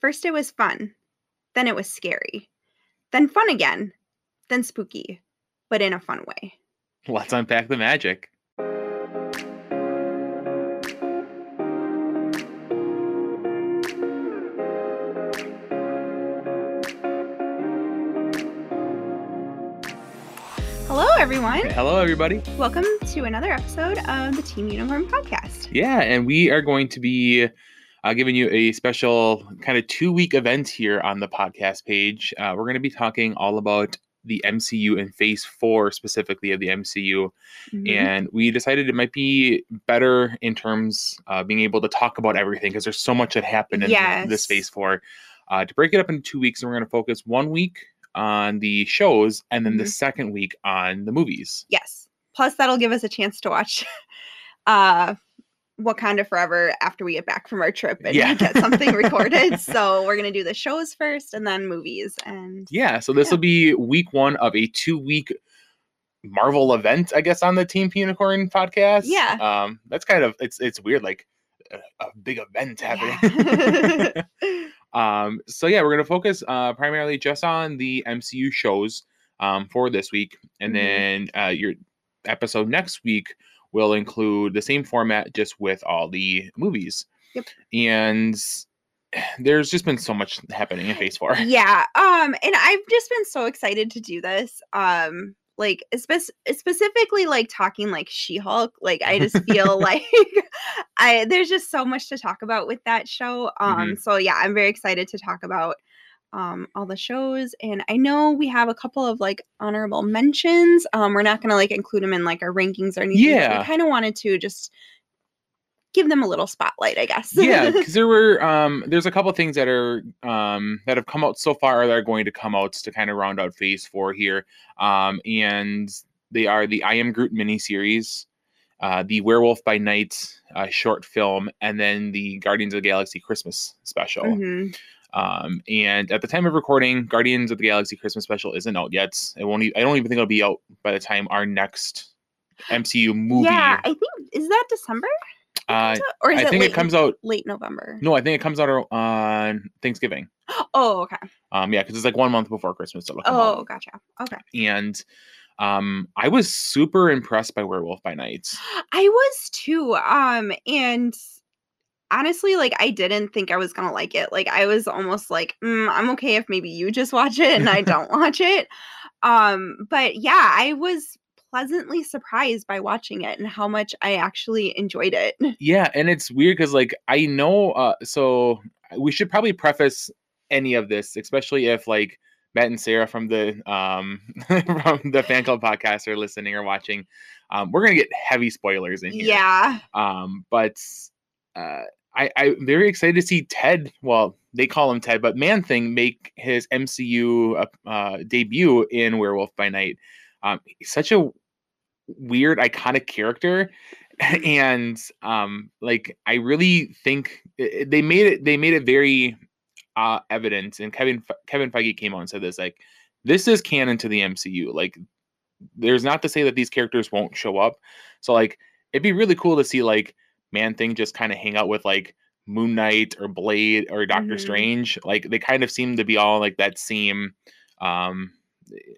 First, it was fun, then, it was scary, then, fun again, then, spooky, but in a fun way. Let's unpack the magic. Hello, everyone. Hello, everybody. Welcome to another episode of the Team Unicorn podcast. Yeah, and we are going to be uh, giving you a special kind of two week event here on the podcast page. Uh, we're going to be talking all about the MCU and Phase Four specifically of the MCU, Mhm. and we decided it might be better in terms of being able to talk about everything because there's so much that happened in Yes. this Phase Four. Uh, to break it up into two weeks, and we're going to focus one week on the shows and then the Mhm. second week on the movies. Yes. Plus, that'll give us a chance to watch uh, Wakanda Forever after we get back from our trip and Yeah. get something recorded. So we're gonna do the shows first and then movies. And Yeah, so this Yeah. will be week one of a two week Marvel event, I guess, on the Team Unicorn podcast. Yeah. Um, that's kind of it's it's weird, like a, a big event happening. Yeah. um, so yeah, we're gonna focus uh primarily just on the MCU shows um for this week, and Mhm. then uh your episode next week will include the same format just with all the movies. Yep. And there's just been so much happening in phase four. yeah. Um, and I've just been so excited to do this. Um, like espe- specifically like talking like She-Hulk. Like I just feel like I there's just so much to talk about with that show. Um, so yeah, I'm very excited to talk about um all the shows and i know we have a couple of like honorable mentions um we're not gonna like include them in like our rankings or anything Yeah. we kind of wanted to just give them a little spotlight i guess yeah because there were um there's a couple things that are um that have come out so far that are going to come out to kind of round out phase four here um and they are the i am groot miniseries uh the werewolf by night uh, short film and then the guardians of the galaxy christmas special Mhm. Um and at the time of recording guardians of the galaxy christmas special isn't out yet it won't e- i don't even think it'll be out by the time our next mcu movie yeah i think is that december uh or is i it think late, it comes out late november no i think it comes out on thanksgiving oh okay Um, yeah, because it's like one month before Christmas. It'll oh out. gotcha okay And um, I was super impressed by Werewolf by Night. I was too. Um, and honestly, like I didn't think I was gonna like it. Like I was almost like, mm, I'm okay if maybe you just watch it and I don't watch it. Um, but yeah, I was pleasantly surprised by watching it and how much I actually enjoyed it. Yeah, and it's weird because like I know. Uh, so we should probably preface any of this, especially if like Matt and Sarah from the um from the fan club podcast are listening or watching. Um, we're gonna get heavy spoilers in here. Yeah. Um, but uh, I, I'm very excited to see Ted. Well, they call him Ted, but Man Thing make his MCU uh, debut in Werewolf by Night. Um, such a weird, iconic character, and um, like I really think they made it. They made it very uh, evident, and Kevin Kevin Feige came out and said this like, this is canon to the MCU. Like, there's not to say that these characters won't show up. So like, it'd be really cool to see like Man Thing just kind of hang out with like Moon Knight or Blade or Doctor Mhm. Strange. Like they kind of seem to be all like that same um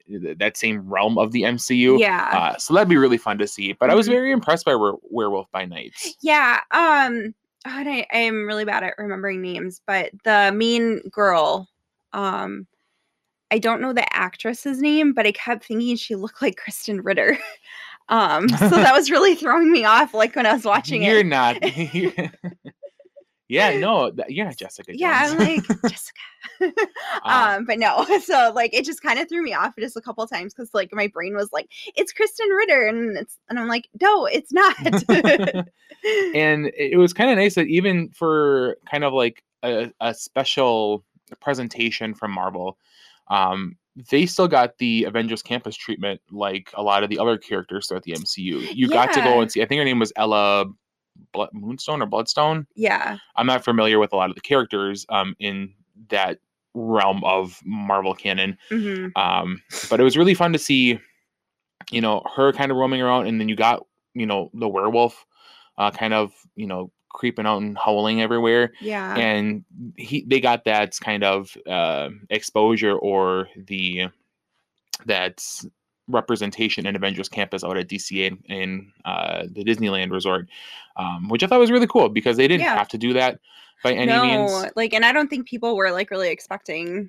that same realm of the MCU. Yeah. Uh, so that'd be really fun to see. But I was Mhm. very impressed by Were- Werewolf by Night. Yeah. Um and I, I am really bad at remembering names, but the mean girl, um, I don't know the actress's name, but I kept thinking she looked like Krysten Ritter. Um, so that was really throwing me off like when I was watching You're it. not. yeah, no, you're not Jessica. Yeah, I'm like Jessica. Ah. um, but no, so like it just kind of threw me off just a couple times because like my brain was like, it's Krysten Ritter, and it's and I'm like, no, it's not. and it was kind of nice that even for kind of like a, a special presentation from Marvel, um, they still got the Avengers Campus treatment like a lot of the other characters throughout the MCU. You got to go and see. I think her name was Ella Blood, Moonstone or Bloodstone. yeah. I'm not familiar with a lot of the characters um, in that realm of Marvel canon. hmm Um, but it was really fun to see, you know, her kind of roaming around, and then you got, you know, the werewolf, uh, kind of, you know, creeping out and howling everywhere Yeah. and he they got that kind of uh, exposure or the that representation in Avengers Campus out at DCA in, in uh, the Disneyland Resort, um, which I thought was really cool because they didn't Yeah. have to do that by any no, means. like, and I don't think people were like really expecting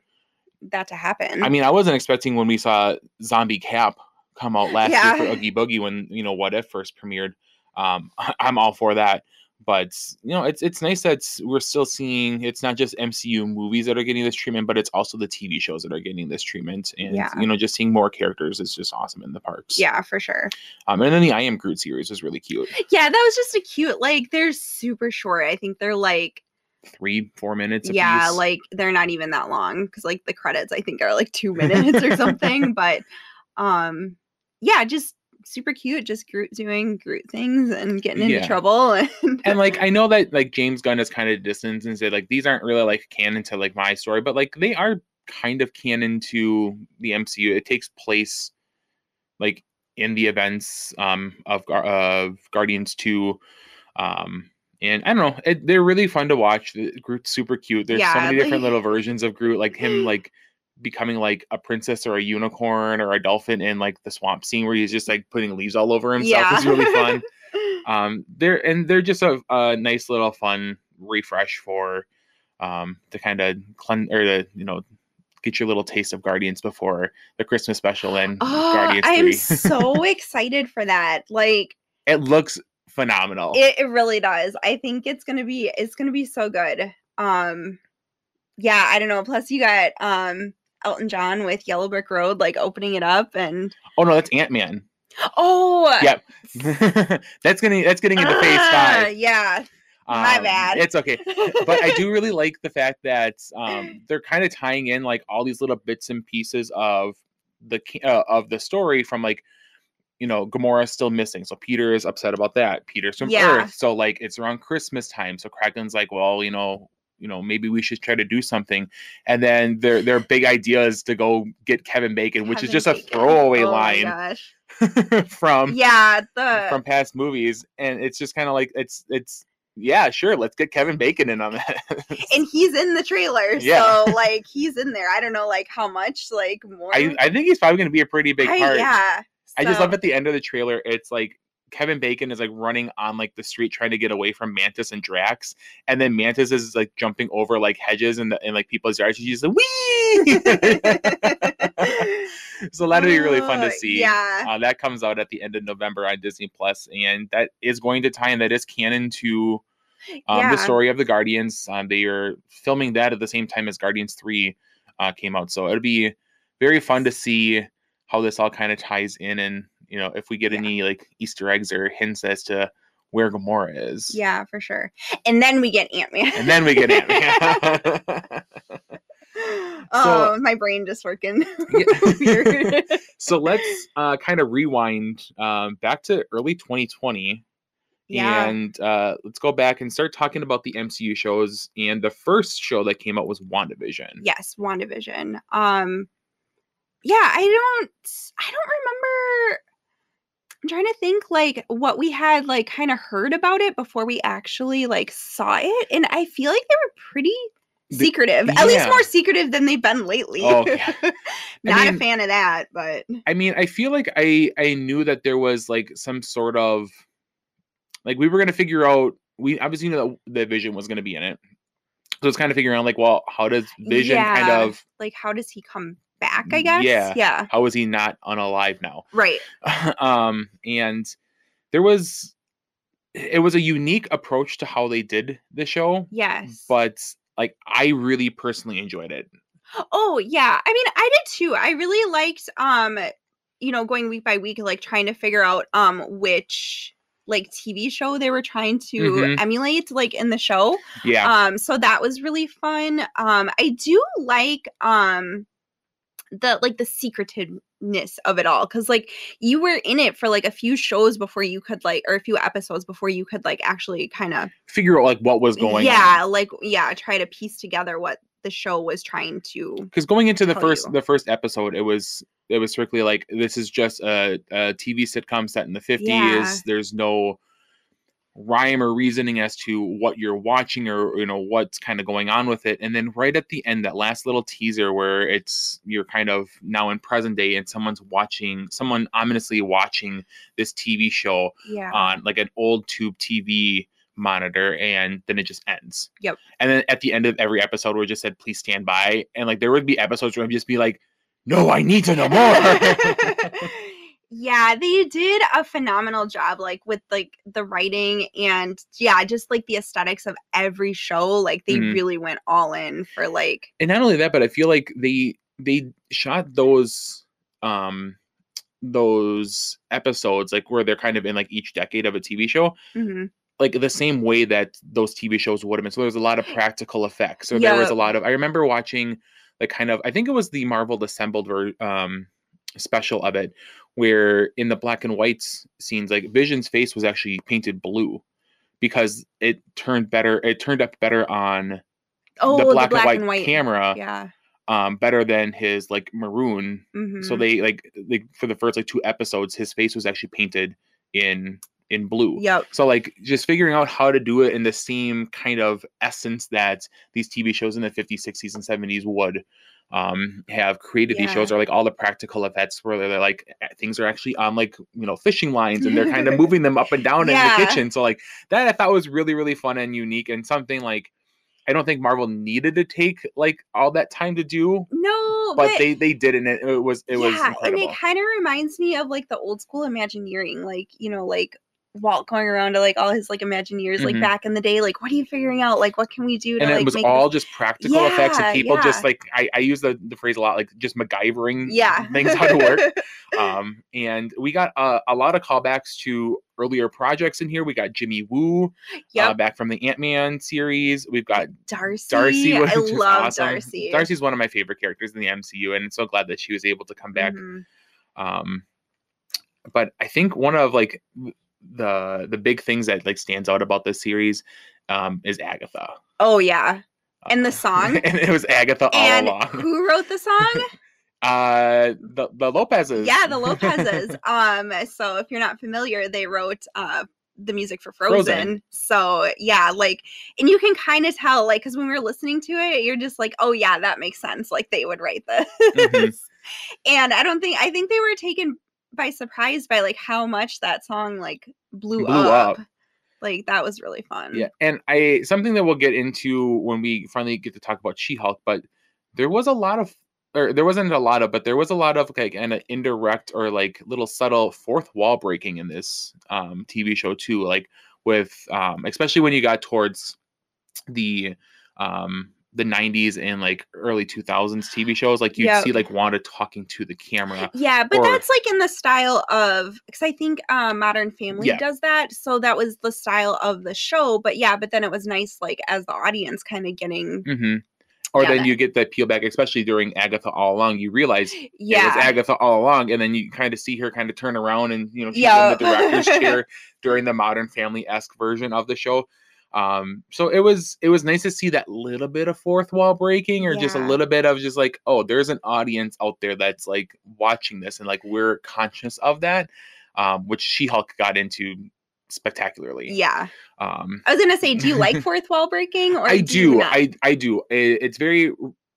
that to happen. I mean, I wasn't expecting when we saw Zombie Cap come out last Yeah. year for Oogie Boogie when you know What If first premiered. Um, I'm all for that, but you know, it's it's nice that we're still seeing it's not just MCU movies that are getting this treatment, but it's also the TV shows that are getting this treatment, and Yeah. you know, just seeing more characters is just awesome in the parks. yeah, for sure. Um, and then the I Am Groot series was really cute. Yeah, that was just a cute. Like, they're super short. I think they're like, Three, four minutes. Yeah, piece. like they're not even that long because like the credits I think are like two minutes or something. But um, yeah, just super cute. Just Groot doing Groot things and getting into Yeah. trouble. And, and like I know that like James Gunn is kind of distant and said like these aren't really like canon to like my story, but like they are kind of canon to the MCU. It takes place like in the events um of of Guardians 2 um and I don't know, it, they're really fun to watch. Groot's super cute. There's so Yeah, many different little versions of Groot, like him like becoming like a princess or a unicorn or a dolphin in like the swamp scene where he's just like putting leaves all over himself. yeah, It's really fun um they're and they're just a, a nice little fun refresh for um to kind of cleanse or to you know get your little taste of guardians before the christmas special and Oh, guardians I am so excited for that. Like it looks phenomenal it, it really does. I think it's gonna be it's gonna be so good. Um yeah, I don't know. Plus you got um Elton John with Yellow Brick Road like opening it up and oh no that's ant-man oh Yep. that's getting that's getting into phase ah, five Yeah. my Um, bad. it's okay but I do really like the fact that um, they're kind of tying in like all these little bits and pieces of the uh, of the story from like you know Gamora's still missing, so Peter is upset about that. Peter's from Yeah. Earth, so like it's around Christmas time, so Kraglin's like, well, you know. You know, maybe we should try to do something, and then their their big idea is to go get Kevin Bacon, which is just a throwaway Oh line from Yeah, the from past movies, and it's just kind of like it's it's yeah, sure, let's get Kevin Bacon in on that. and he's in the trailer. Yeah. So like he's in there. I don't know like how much like more I, I think he's probably going to be a pretty big I- part. yeah. I just love at the end of the trailer, it's like Kevin Bacon is like running on like the street trying to get away from Mantis and Drax, and then Mantis is like jumping over like hedges and the and like people's yards. She's just like wee. so that'll be really fun Oh, to see. Yeah. Uh, that comes out at the end of November on Disney Plus, and that is going to tie in. That is canon to um, yeah. the story of the Guardians. Um, they are filming that at the same time as Guardians Three uh, came out, so it'll be very fun to see how this all kind of ties in, and you know if we get Yeah. any like Easter eggs or hints as to where Gamora is. Yeah, for sure. And then we get Ant Man. And then we get Ant-Man. oh, my brain just working Yeah. so let's uh, kind of rewind um, back to early 2020 yeah. and uh, let's go back and start talking about the MCU shows. And the first show that came out was WandaVision. yes, WandaVision. Um yeah, I don't I don't remember I'm trying to think like what we had like kind of heard about it before we actually like saw it and I feel like they were pretty The- secretive. At least more secretive than they've been lately. Oh, yeah. Not mean- a fan of that, but I mean, I feel like I I knew that there was like some sort of like we were gonna figure out. We obviously knew that the Vision was gonna be in it, so it's kind of figuring out like, well, how does Vision kind of like how does he come back, I guess? Yeah. Yeah. how is he not unalive now? Right. um, and there was it was a unique approach to how they did the show, Yes. but like I really personally enjoyed it. Oh yeah. I mean, I did too. I really liked um you know, going week by week like trying to figure out um which like TV show they were trying to Mhm. emulate like in the show. Yeah, Um so that was really fun. Um I do like um the like the secretiveness of it all cuz like you were in it for like a few shows before you could like or a few episodes before you could like actually kind of figure out like what was going on. yeah, like yeah, try to piece together what the show was trying to because going into the first you. the first episode it was it was strictly like this is just a, a tv sitcom set in the 50s Yeah. there's no rhyme or reasoning as to what you're watching or you know what's kind of going on with it and then right at the end that last little teaser where it's you're kind of now in present day and someone's watching someone ominously watching this tv show Yeah. on like an old tube tv monitor and then it just ends Yep. and then at the end of every episode we just said please stand by and like there would be episodes where i'd just be like no i need to know more yeah, they did a phenomenal job like with like the writing and yeah, just like the aesthetics of every show. Like they Mhm. really went all in for like and not only that but i feel like they they shot those um those episodes like where they're kind of in like each decade of a tv show mhm. like the same way that those tv shows would have been so there's a lot of practical effects so there was a lot of i remember watching like kind of i think it was the marvel assembled ver- um special of it where in the black and whites scenes like vision's face was actually painted blue because it turned better it turned up better on Oh, the black, and, white camera Yeah. um better than his like maroon so mhm. they like like for the first like two episodes his face was actually painted in in blue Yep. so like just figuring out how to do it in the same kind of essence that these tv shows in the 50s 60s and 70s would um have created these shows Yeah. are like all the practical effects where they're like things are actually on like you know fishing lines and they're kind of moving them up and down Yeah. in the kitchen so like that i thought was really really fun and unique and something like i don't think marvel needed to take like all that time to do No, but, but, they they did and it, it was it was yeah, incredible and it kind of reminds me of like the old school Imagineering, like you know, like Walt going around to like all his like Imagineers, like Mhm. back in the day, like what are you figuring out? Like what can we do to and like it was make all this- just practical effects and Yeah, people just like I, I use the, the phrase a lot like just MacGyvering yeah things how to work um and we got uh, a lot of callbacks to earlier projects in here we got jimmy woo uh, back from the ant-man series we've got Darcy. darcy I love awesome. Darcy. darcy's one of my favorite characters in the mcu and so glad that she was able to come back Mhm. um but i think one of like the the big things that like stands out about this series um is agatha Oh yeah, And the Uh, song? and it was agatha all and along who wrote the song? uh the the lopez's yeah, the Lopez's. um, so if you're not familiar, they wrote uh the music for Frozen. Frozen. So yeah, like, and you can kind of tell, like, because when we are listening to it, you're just like, oh yeah, that makes sense. Like they would write this. Mhm. And I don't think I think they were taken by surprise by like how much that song like blew, Blew up. up. Like that was really fun. Yeah, and I something that we'll get into when we finally get to talk about She-Hulk, but there was a lot of or there wasn't a lot of, but there was a lot of like an indirect or like little subtle fourth wall breaking in this um TV show too, like with um especially when you got towards the um the 90s and like early 2000s TV shows like you'd Yep. see like Wanda talking to the camera Yeah, but Or- that's like in the style of because I think uh, Modern Family Yeah. does that. So that was the style of the show. But yeah, but then it was nice, like as the audience, kind of getting hmm or Yeah, then that- you get that peel back especially during Agatha all along you realize it was Agatha all along, and then you kind of see her kind of turn around and you know she's Yeah. in the director's chair during the Modern Family esque version of the show. Um, so it was it was nice to see that little bit of fourth wall breaking, or just a little bit of just like, oh, there's an audience out there that's like watching this, and like we're conscious of that, um, which She Hulk got into spectacularly. yeah. Um, I was gonna say, do you like fourth wall breaking? Or I you do. I I do. I- it's very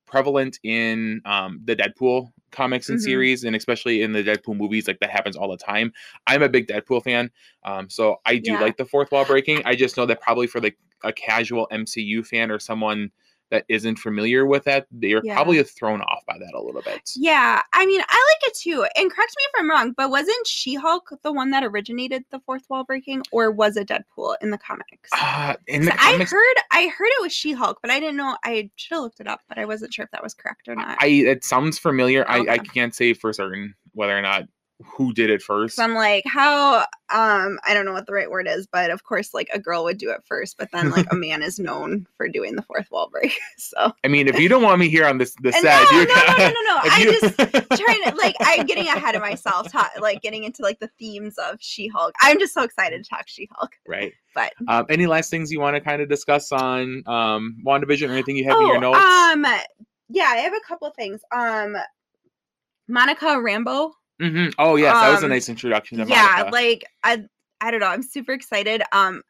prevalent in um, the Deadpool comics and Mhm. series, and especially in the Deadpool movies. Like that happens all the time. I'm a big Deadpool fan, um, so I do Yeah. like the fourth wall breaking. I just know that probably for like a casual MCU fan or someone that isn't familiar with that, they are Yeah. probably thrown off by that a little bit. Yeah, I mean, I like it too. And correct me if I'm wrong, but wasn't She Hulk the one that originated the fourth wall breaking, or was it Deadpool in the comics? Uh, in the So I heard, I heard it was She Hulk, but I didn't know. I should have looked it up, but I wasn't sure if that was correct or not. I it sounds familiar. I, I can't say for certain whether or not who did it first. So I'm like, how? Um, I don't know what the right word is, but of course, like a girl would do it first, but then like a man is known for doing the fourth wall break. So I mean, if you don't want me here on this the And set, no, you no, no, no, no, no. if I you- just trying to like I'm getting ahead of myself, ta- like getting into like the themes of She-Hulk. I'm just so excited to talk She-Hulk, right. but Um, any last things you want to kind of discuss on um WandaVision or anything you have in your notes? um, yeah, I have a couple things. Um, Monica Rambeau. Mhm. Oh yes, that was a um, nice introduction to yeah Monica. like i i don't know i'm super excited um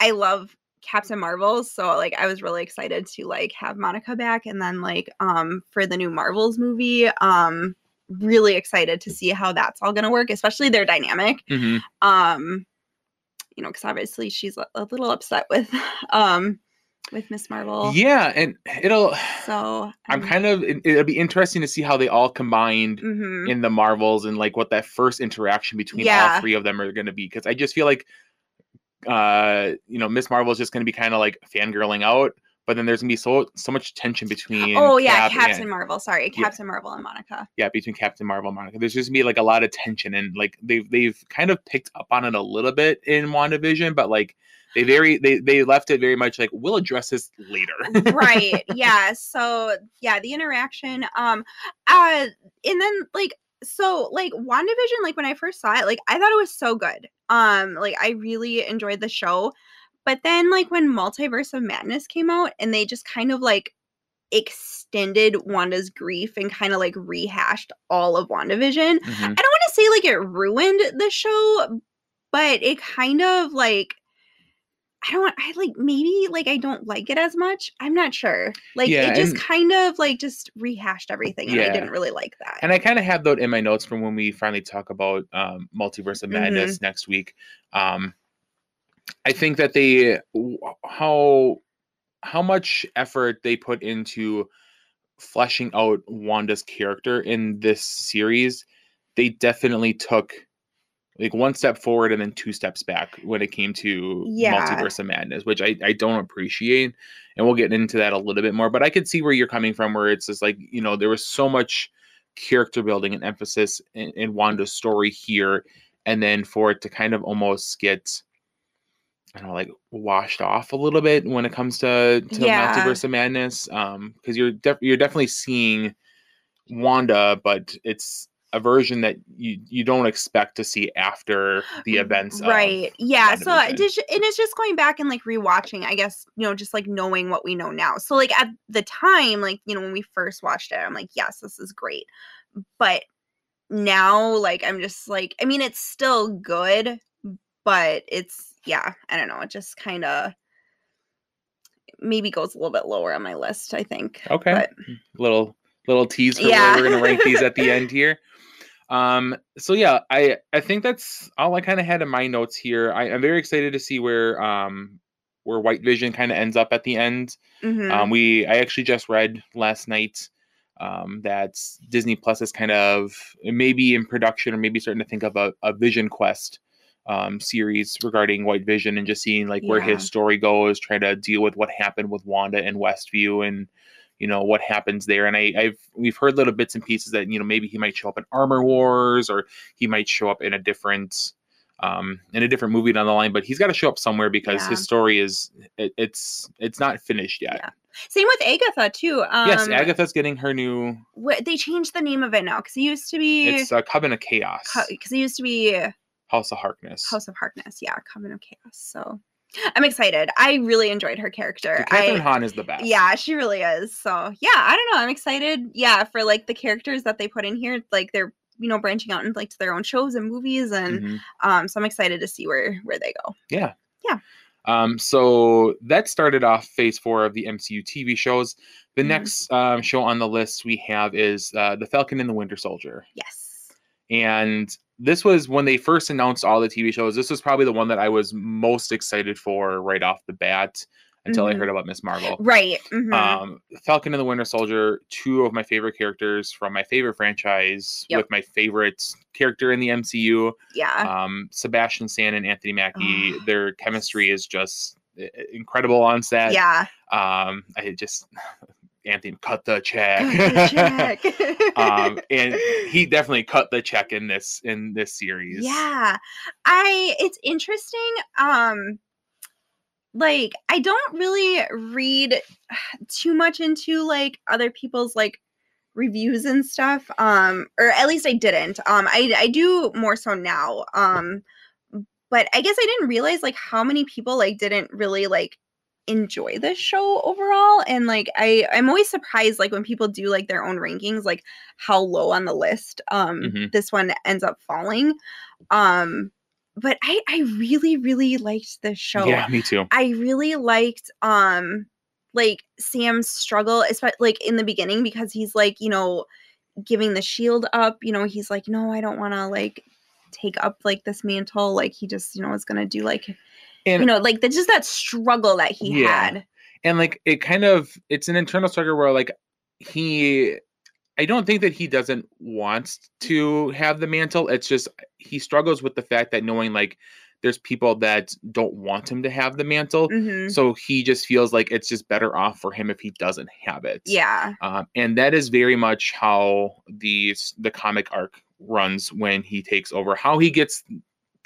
I love Captain Marvel, so like I was really excited to like have Monica back and then like um for the new Marvels movie, um really excited to see how that's all going to work, especially their dynamic. Mhm. Um you know, cuz obviously she's a, a little upset with um with Miss Marvel. Yeah, and it'll. So I'm kind of. it- It'll be interesting to see how they all combined mhm. in the Marvels and like what that first interaction between all three of them are going to be. Because I just feel like, uh, you know, Miss Marvel is just going to be kind of like fangirling out, but then there's going to be so so much tension between. Oh yeah, Cap Captain and- Marvel. Sorry, Yeah. Captain Marvel and Monica. yeah, between Captain Marvel and Monica. There's just gonna be like a lot of tension and like they've they've kind of picked up on it a little bit in WandaVision, but like they very they they left it very much like we'll address this later. right yeah so yeah the interaction um uh and then like so like wandavision like when i first saw it like i thought it was so good um like i really enjoyed the show but then like when multiverse of madness came out and they just kind of like extended wanda's grief and kind of like rehashed all of wandavision Mhm. I don't want to say like it ruined the show, but it kind of like I don't I like maybe like I don't like it as much. I'm not sure. Like Yeah, it just and- kind of like just rehashed everything and I didn't really like that. And I kind of have that in my notes from when we finally talk about um, Multiverse of Mm-hmm. Madness next week. Um, I think that they how how much effort they put into fleshing out Wanda's character in this series, they definitely took like one step forward and then two steps back when it came to Yeah. Multiverse of Madness, which I, I don't appreciate. And we'll get into that a little bit more. But I could see where you're coming from, where it's just like, you know, there was so much character building and emphasis in, in Wanda's story here. And then for it to kind of almost get I don't know, like washed off a little bit when it comes to, to Yeah. Multiverse of Madness. Um, because you're def- you're definitely seeing Wanda, but it's a version that you you don't expect to see after the events. of right yeah so I did ju- and it's just going back and like rewatching i guess you know just like knowing what we know now so like at the time like you know when we first watched it i'm like yes this is great but now like i'm just like i mean it's still good but it's yeah i don't know it just kind of maybe goes a little bit lower on my list i think Okay. but little little tease for Yeah. where we're gonna rank these at the end here. Um, so yeah, I I think that's all I kind of had in my notes here. I, I'm very excited to see where um where White Vision kind of ends up at the end. mhm. Um, we I actually just read last night um, that Disney Plus is kind of maybe in production or maybe starting to think of a, a Vision Quest um, series regarding White Vision and just seeing like where Yeah. his story goes, trying to deal with what happened with Wanda and Westview and you know what happens there. And I, I've we've heard little bits and pieces that you know maybe he might show up in Armor Wars or he might show up in a different um in a different movie down the line but he's got to show up somewhere because Yeah. his story is it, it's it's not finished yet Yeah. same with agatha too um yes agatha's getting her new wh- they changed the name of it now because it used to be it's a coven of chaos because it used to be house of harkness House of Harkness, yeah, Coven of Chaos. So I'm excited. I really enjoyed her character. kathryn hahn is the best yeah, she really is. So yeah, I don't know. I'm excited. Yeah, for like the characters that they put in here, like they're you know branching out into like to their own shows and movies, and Mhm. um, so I'm excited to see where where they go. yeah Yeah. um so that started off phase four of the mcu tv shows the Mhm. next um, show on the list we have is uh, the falcon and the winter soldier Yes. and this was when they first announced all the TV shows. This was probably the one that I was most excited for right off the bat until I Mhm. heard about Miss Marvel. Right. mhm. Um, Falcon and the Winter Soldier, two of my favorite characters from my favorite franchise, Yep. with my favorite character in the MCU, yeah. um, Sebastian Stan and Anthony Mackie. Oh, their chemistry is just i- i- incredible on set. yeah. Um, I just Anthony cut the check. Cut the check. um, and he definitely cut the check in this in this series. Yeah. I it's interesting. Um like I don't really read too much into like other people's like reviews and stuff. Um or at least I didn't. Um I I do more so now. Um but I guess I didn't realize like how many people like didn't really like enjoy this show overall and like i i'm always surprised like when people do like their own rankings like how low on the list um Mhm. this one ends up falling um but I I really really liked this show. Yeah, me too. I really liked um like Sam's struggle, especially like in the beginning because he's like, you know, giving the shield up, you know, he's like, no, I don't want to like take up like this mantle. Like he just, you know, is gonna do like And you know, like the, just that struggle that he Yeah. had. and like it kind of it's an internal struggle where like he I don't think that he doesn't want to have the mantle. It's just he struggles with the fact that knowing like there's people that don't want him to have the mantle. Mhm. So he just feels like it's just better off for him if he doesn't have it. Yeah. Um, and that is very much how the the comic arc runs when he takes over. How he gets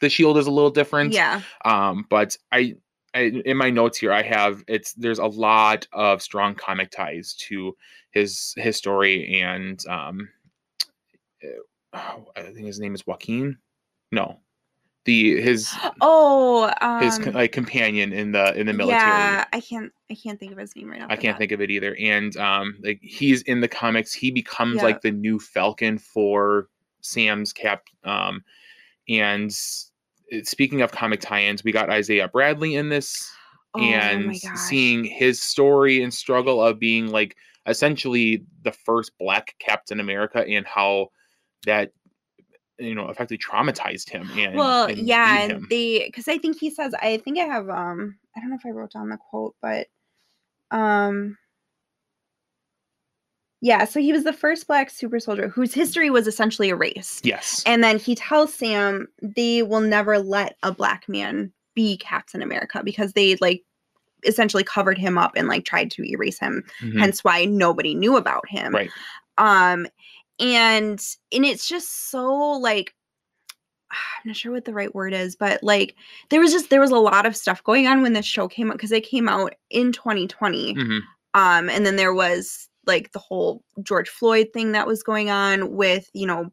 the shield is a little different. Yeah. Um, but I, I in my notes here I have it's there's a lot of strong comic ties to his his story and um, uh, I think his name is Joaquin. No, the his Oh, um, his like companion in the in the military. Yeah, I can't I can't think of his name right now. I can't think of it either. And um, like he's in the comics, he becomes Yeah. like the new Falcon for Sam's cap. Um, and speaking of comic tie-ins, we got Isaiah Bradley in this, Oh and gosh. seeing his story and struggle of being like essentially the first Black Captain America and how that you know effectively traumatized him. And well and yeah and they because i think he says i think i have um i don't know if i wrote down the quote but um yeah so he was the first black super soldier whose history was essentially erased yes, and then he tells sam they will never let a black man be captain america because they like essentially covered him up and like tried to erase him Mhm. hence why nobody knew about him right. um and and it's just so like i'm not sure what the right word is but like there was just there was a lot of stuff going on when this show came out because it came out in 2020 Mhm. um and then there was like the whole george floyd thing that was going on with you know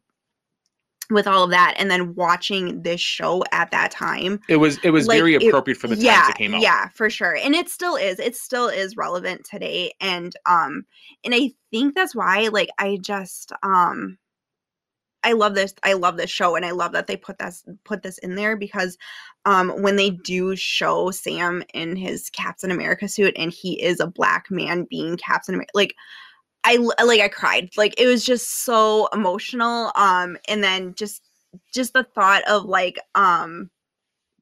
with all of that and then watching this show at that time It was it was Like, very it- appropriate for the yeah, it came out. Yeah, for sure. And it still is. It still is relevant today. And um and I think that's why like I just um I love this I love this show and I love that they put this put this in there because um when they do show Sam in his Captain America suit and he is a black man being Captain America like I like I cried. Like it was just so emotional um and then just just the thought of like um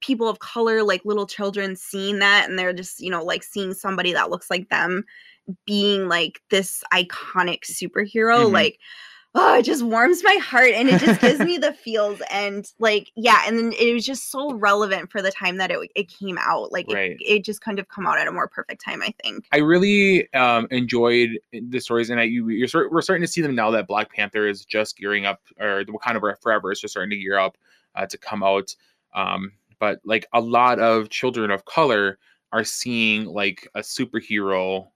people of color like little children seeing that and they're just you know like seeing somebody that looks like them being like this iconic superhero Mhm. like oh it just warms my heart and it just gives me the feels and like yeah and then it was just so relevant for the time that it, it came out like Right. it, it just kind of come out at a more perfect time i think I really um, enjoyed the stories, and I you, you're sort, we're starting to see them now that Black Panther is just gearing up, or the Wakanda Forever is just starting to gear up uh, to come out. Um, but like a lot of children of color are seeing like a superhero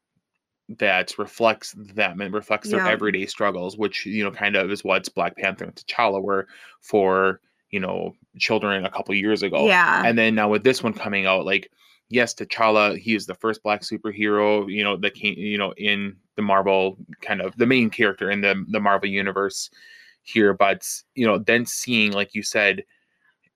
that reflects them and reflects their Yeah. everyday struggles, which you know kind of is what Black Panther and T'Challa were for you know children a couple years ago yeah and then now with this one coming out like yes t'challa he is the first black superhero you know that came you know in the marvel kind of the main character in the the marvel universe here but you know then seeing like you said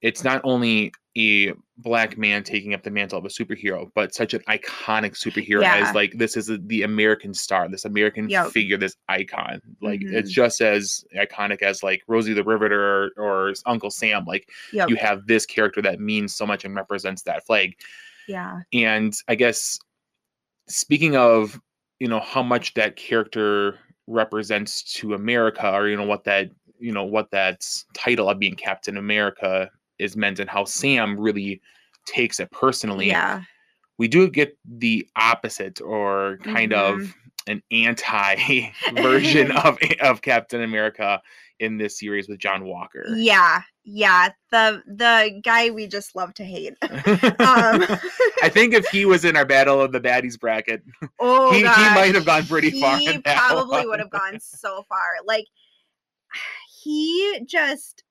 it's not only a black man taking up the mantle of a superhero but such an iconic superhero Yeah. as like this is a, the american star this american Yep. figure this icon like Mhm. it's just as iconic as like rosie the riveter or, or uncle sam like yep. you have this character that means so much and represents that flag. yeah And I guess speaking of, you know, how much that character represents to America or you know what that, you know, what that title of being Captain America is meant and how Sam really takes it personally. yeah. We do get the opposite or kind of an anti version of of Captain America in this series with John Walker. yeah. Yeah. The the guy we just love to hate. Um I think if he was in our battle of the baddies bracket, oh he, he might have gone pretty far. he probably would have gone so far. Like he just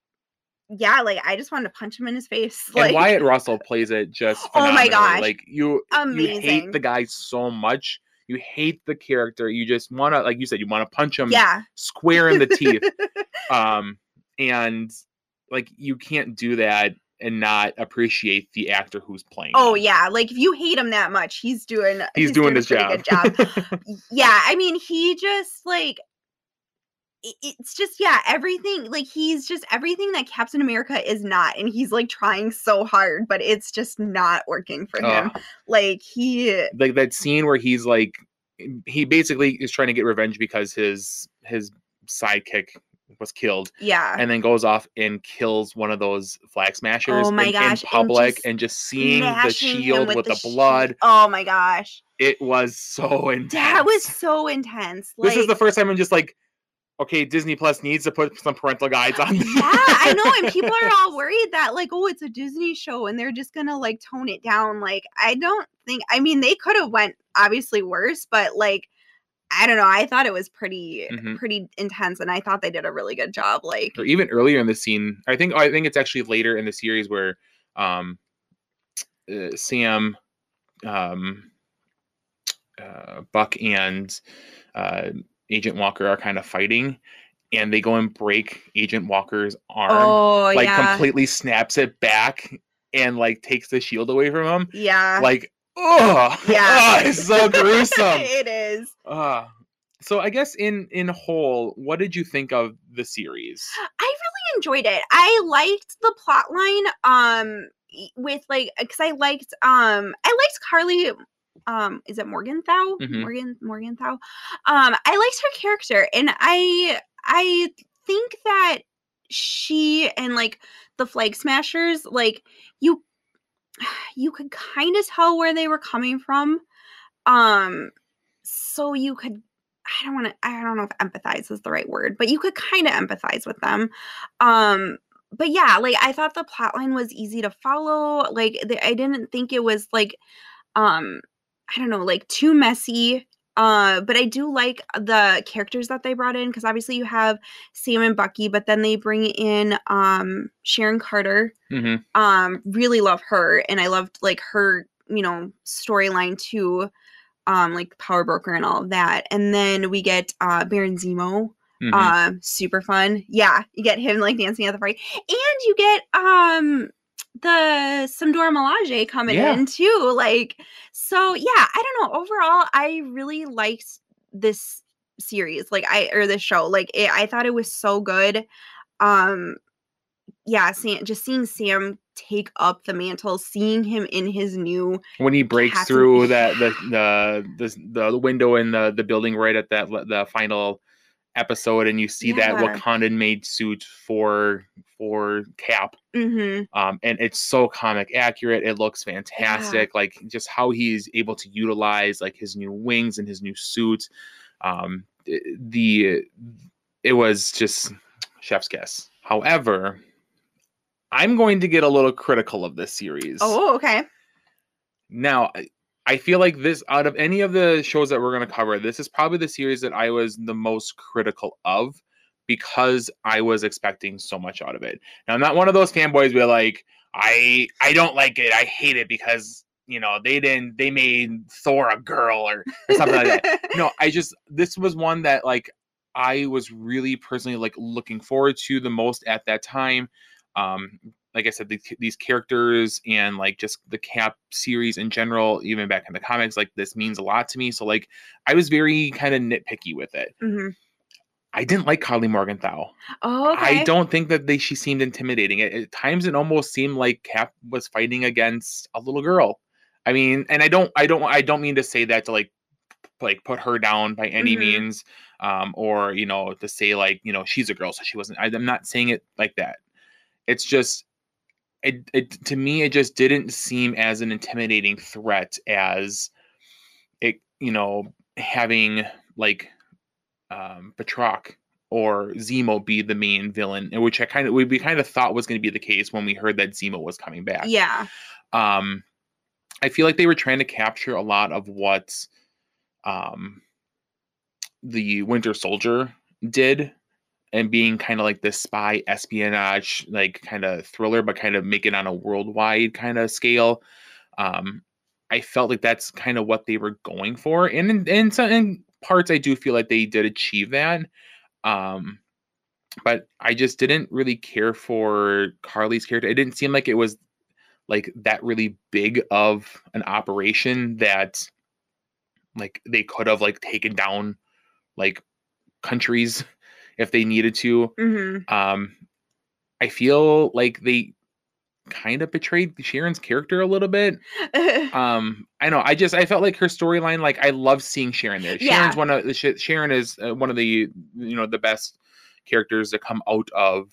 yeah like i just wanted to punch him in his face And like Wyatt Russell plays it just Oh my gosh. Like you, you Amazing. hate the guy so much. You hate the character. You just want to, like you said, you want to punch him yeah square in the teeth. Um, and like you can't do that and not appreciate the actor who's playing. Oh him. yeah, like if you hate him that much, he's doing he's, doing a his job. good job. yeah, I mean, he just like it's just yeah, everything like he's just everything that Captain America is not, and he's like trying so hard, but it's just not working for him. Ugh. Like he, like that scene where he's like he basically is trying to get revenge because his his sidekick was killed yeah, and then goes off and kills one of those flag smashers Oh my in, in gosh, and public just and just, seeing the shield with, the, shi- blood Oh my gosh, it was so intense that was so intense. Like, this is the first time i'm just like okay disney plus needs to put some parental guides on this. yeah, I know. And people are all worried that, like, oh, it's a Disney show and they're just gonna like tone it down. Like, I don't think I mean they could have went obviously worse, but like I don't know. I thought it was pretty Mhm. pretty intense and I thought they did a really good job. Like or even earlier in the scene i think i think it's actually later in the series where um uh, sam um uh, buck and uh agent walker are kind of fighting and they go and break agent walker's arm Oh like yeah. completely snaps it back and like takes the shield away from him yeah. like oh Yeah. it's so gruesome it is. uh so i guess in in whole what did you think of the series I really enjoyed it. I liked the plot line um with like cuz I liked um I liked Karli um is it Morgenthau? Mhm. Morgan Morgenthau. Um I liked her character and I I think that she and like the flag smashers like you you could kind of tell where they were coming from um so you could I don't want to I don't know if empathize is the right word, but you could kind of empathize with them. Um but yeah, like I thought the plot line was easy to follow. Like the, I didn't think it was like um I don't know, like too messy. Uh but I do like the characters that they brought in because obviously you have Sam and Bucky, but then they bring in um Sharon Carter. Hmm um really love her and i loved like her you know storyline too um like power broker and all of that and then we get uh baron zemo hmm uh super fun. Yeah you get him like dancing at the party and you get um the Samdora Milaje coming Yeah. in too like so yeah i don't know overall i really liked this series like i or this show like it, i thought it was so good um yeah sam just seeing sam take up the mantle seeing him in his new when he breaks through that the the the the window in the the building right at that the final episode and you see that Yeah. Wakandan made suit for for Cap. Mhm, um and it's so comic accurate. It looks fantastic like just how he's able to utilize like his new wings and his new suit um the it was just chef's kiss. However i'm going to get a little critical of this series. Oh okay. Now, I- feel like this out of any of the shows that we're going to cover, this is probably the series that I was the most critical of because I was expecting so much out of it. Now, I'm not one of those fanboys where like I I don't like it, I hate it because you know they didn't they made Thor a girl or, or something like that. No, I just this was one that like I was really personally like looking forward to the most at that time. Um, like I said, the, these characters and like just the Cap series in general, even back in the comics, like this means a lot to me. So like I was very kind of nitpicky with it. Mhm. I didn't like Karli Morgenthau. oh okay I don't think that they she seemed intimidating. At, at times, it almost seemed like Cap was fighting against a little girl. I mean, and I don't, I don't, I don't mean to say that to like, like put her down by any Mhm. means, um, or you know, to say like, you know, she's a girl, so she wasn't. I, I'm not saying it like that. It's just, it, it to me, it just didn't seem as an intimidating threat as it, you know, having like um Batroc or Zemo be the main villain, which I kind of we, we kind of thought was going to be the case when we heard that Zemo was coming back. yeah Um, I feel like they were trying to capture a lot of what um the Winter Soldier did and being kind of like this spy espionage like kind of thriller but kind of make it on a worldwide kind of scale um i felt like that's kind of what they were going for and in, in some parts i do feel like they did achieve that um but I just didn't really care for Karli's character. It didn't seem like it was like that really big of an operation that like they could have like taken down like countries if they needed to. Mm-hmm. Um I feel like they kind of betrayed Sharon's character a little bit. Um I know I just I felt like her storyline like I love seeing Sharon there. Yeah. Sharon's one of the sh- Sharon is uh, one of the you know the best characters that come out of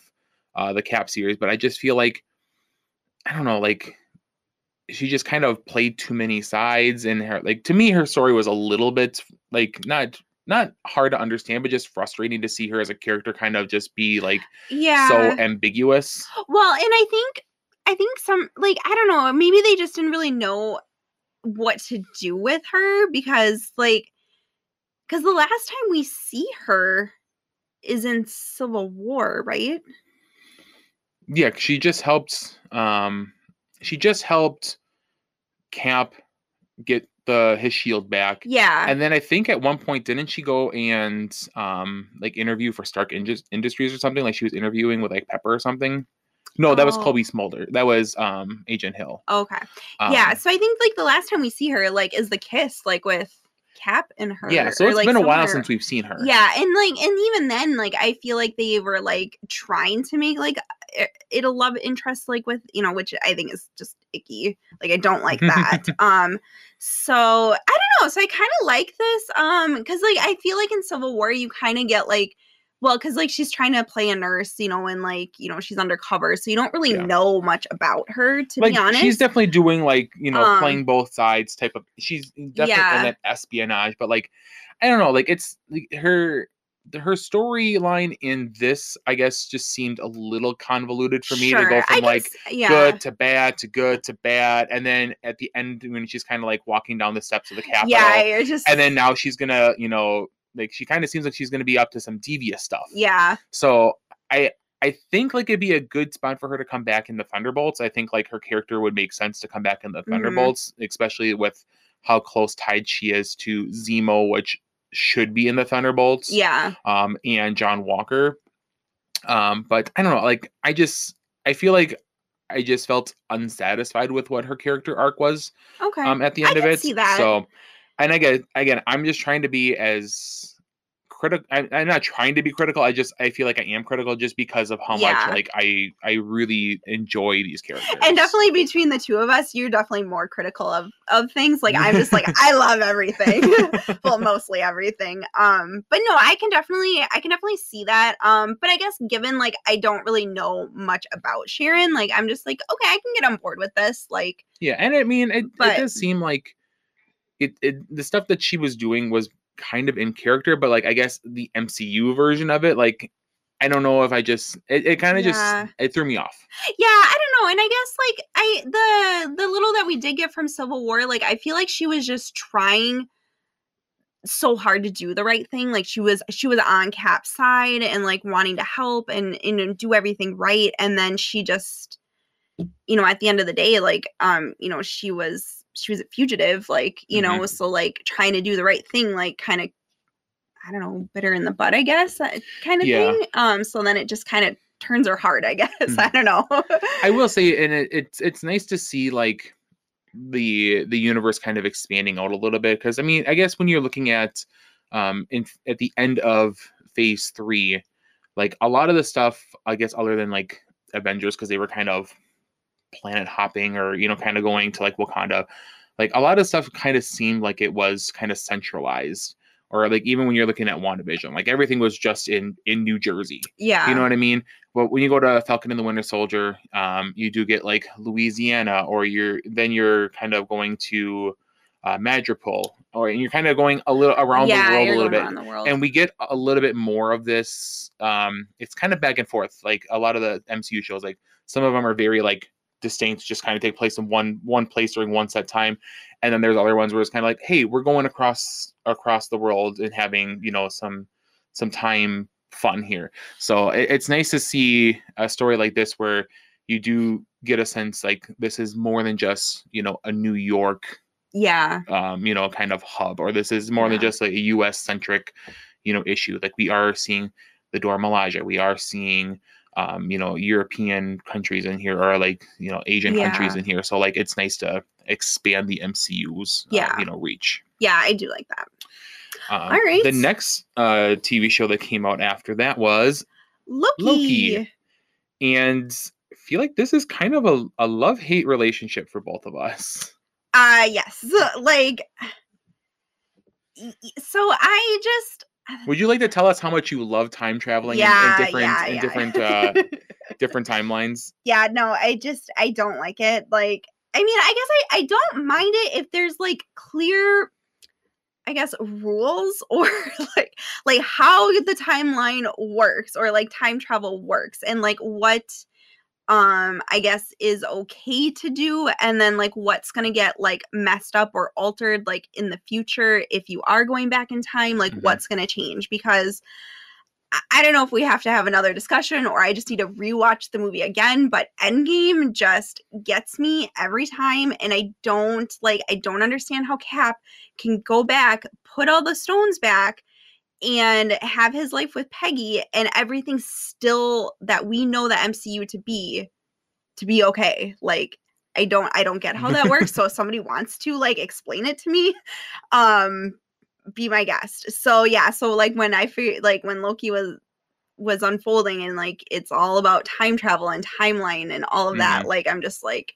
uh the Cap series, but I just feel like I don't know like she just kind of played too many sides and her like to me her story was a little bit like not not hard to understand but just frustrating to see her as a character kind of just be like yeah. so ambiguous Well, and I think I think some like I don't know, maybe they just didn't really know what to do with her because like cuz the last time we see her is in Civil War, right? yeah she just helped um she just helped cap get the his shield back Yeah. and then i think at one point didn't she go and um like interview for stark Indus- industries or something like she was interviewing with like pepper or something no that was Oh. Cobie Smulder that was um agent hill okay. yeah, Um, so I think like the last time we see her like is the kiss like with Cap and her. yeah so it's like, been a while since we've seen her Yeah, and like and even then like I feel like they were like trying to make like it a love interest like with, you know, which I think is just icky. Like I don't like that. um so I don't know. So I kind of like this um cuz like I feel like in Civil War you kind of get like well, because like she's trying to play a nurse, you know, and like you know she's undercover, so you don't really Yeah. know much about her, to like be honest. she's definitely doing like you know Um, playing both sides type of she's definitely Yeah. in that espionage but like i don't know like it's like her her storyline in this i guess just seemed a little convoluted for me to go from can like yeah, good to bad to good to bad and then at the end when she's kind of like walking down the steps of the capitol yeah, you're just and then now she's gonna you know like she kind of seems like she's gonna be up to some devious stuff yeah, so I I think like it'd be a good spot for her to come back in the Thunderbolts. I think like her character would make sense to come back in the Mhm. Thunderbolts, especially with how close tied she is to Zemo, which should be in the Thunderbolts. yeah, Um, and John Walker. Um, but I don't know, like I just I feel like I just felt unsatisfied with what her character arc was okay, um at the I end of can it. see that. So and again again, I'm just trying to be as critical I'm, not trying to be critical. I just I feel like I am critical just because of how Yeah. much like I I really enjoy these characters. and definitely between the two of us you're definitely more critical of of things like i'm just like i love everything well mostly everything um but no i can definitely i can definitely see that um but i guess given like i don't really know much about sharon like i'm just like okay i can get on board with this like Yeah, and I mean it, But- it does seem like it, it the stuff that she was doing was kind of in character, but like I guess the MCU version of it, like I don't know if I just it, it kind of Yeah. just it threw me off. yeah i don't know and i guess like i the the little that we did get from civil war like i feel like she was just trying so hard to do the right thing like she was she was on cap's side and like wanting to help and and do everything right and then she just you know at the end of the day like um you know she was she was a fugitive like you know so like trying to do the right thing like kind of i don't know bitter in the butt i guess uh, kind of Yeah. thing um so then it just kind of turns her heart i guess Mhm. i don't know I will say, and it, it's it's nice to see like the the universe kind of expanding out a little bit because I mean, I guess when you're looking at um in at the end of phase three, like a lot of the stuff, I guess, other than like Avengers, because they were kind of planet hopping or you know, kind of going to like Wakanda, like a lot of stuff kind of seemed like it was kind of centralized. Or like even when you're looking at WandaVision, like everything was just in in New Jersey. yeah You know what I mean? But when you go to Falcon and the Winter Soldier, um, you do get like Louisiana, or you're then you're kind of going to uh, or you're kind of going a little around yeah, the world a little bit. around the world. And we get a little bit more of this. Um, it's kind of back and forth. Like a lot of the MCU shows, like some of them are very like distinct, just kind of take place in one one place during one set time, and then there's other ones where it's kind of like, hey, we're going across across the world and having you know some some time fun here. So it, it's nice to see a story like this where you do get a sense like this is more than just you know a New York yeah, um, you know kind of hub or this is more than just like a U.S. centric you know issue. Like we are seeing the Dora Milaje. We are seeing um, you know, European countries in here or like, you know, Asian countries in here. So like it's nice to expand the MCU's uh, Yeah. you know, reach. Yeah, I do like that. Um, All right. The next uh, TV show that came out after that was Loki. Loki. and I feel like this is kind of a, a love hate relationship for both of us. Uh yes. Like so I just Would you like to tell us how much you love time traveling in- yeah, in, different yeah, in yeah. different uh, different timelines? yeah, no, I just I don't like it. Like I mean, I guess I I don't mind it if there's like clear I guess rules or like like how the timeline works or like time travel works and like what um I guess is okay to do and then like what's going to get like messed up or altered like in the future if you are going back in time like Mhm. what's going to change because I- I don't know if we have to have another discussion or I just need to rewatch the movie again, but Endgame just gets me every time. And I don't like, I don't understand how Cap can go back, put all the stones back, and have his life with Peggy and everything still that we know the MCU to be to be okay. Like I don't I don't get how that works. so if somebody wants to like explain it to me, um be my guest. So yeah, so like when I figured like when Loki was was unfolding and like it's all about time travel and timeline and all of that, like I'm just like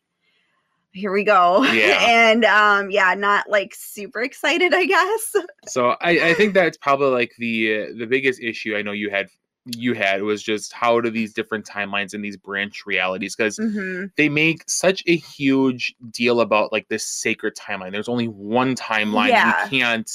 here we go. Yeah. and um yeah, not like super excited, I guess. So I, I think that's probably like the the biggest issue I know you had you had was just how do these different timelines and these branch realities because hmm they make such a huge deal about like this sacred timeline. There's only one timeline. Yeah. We can't,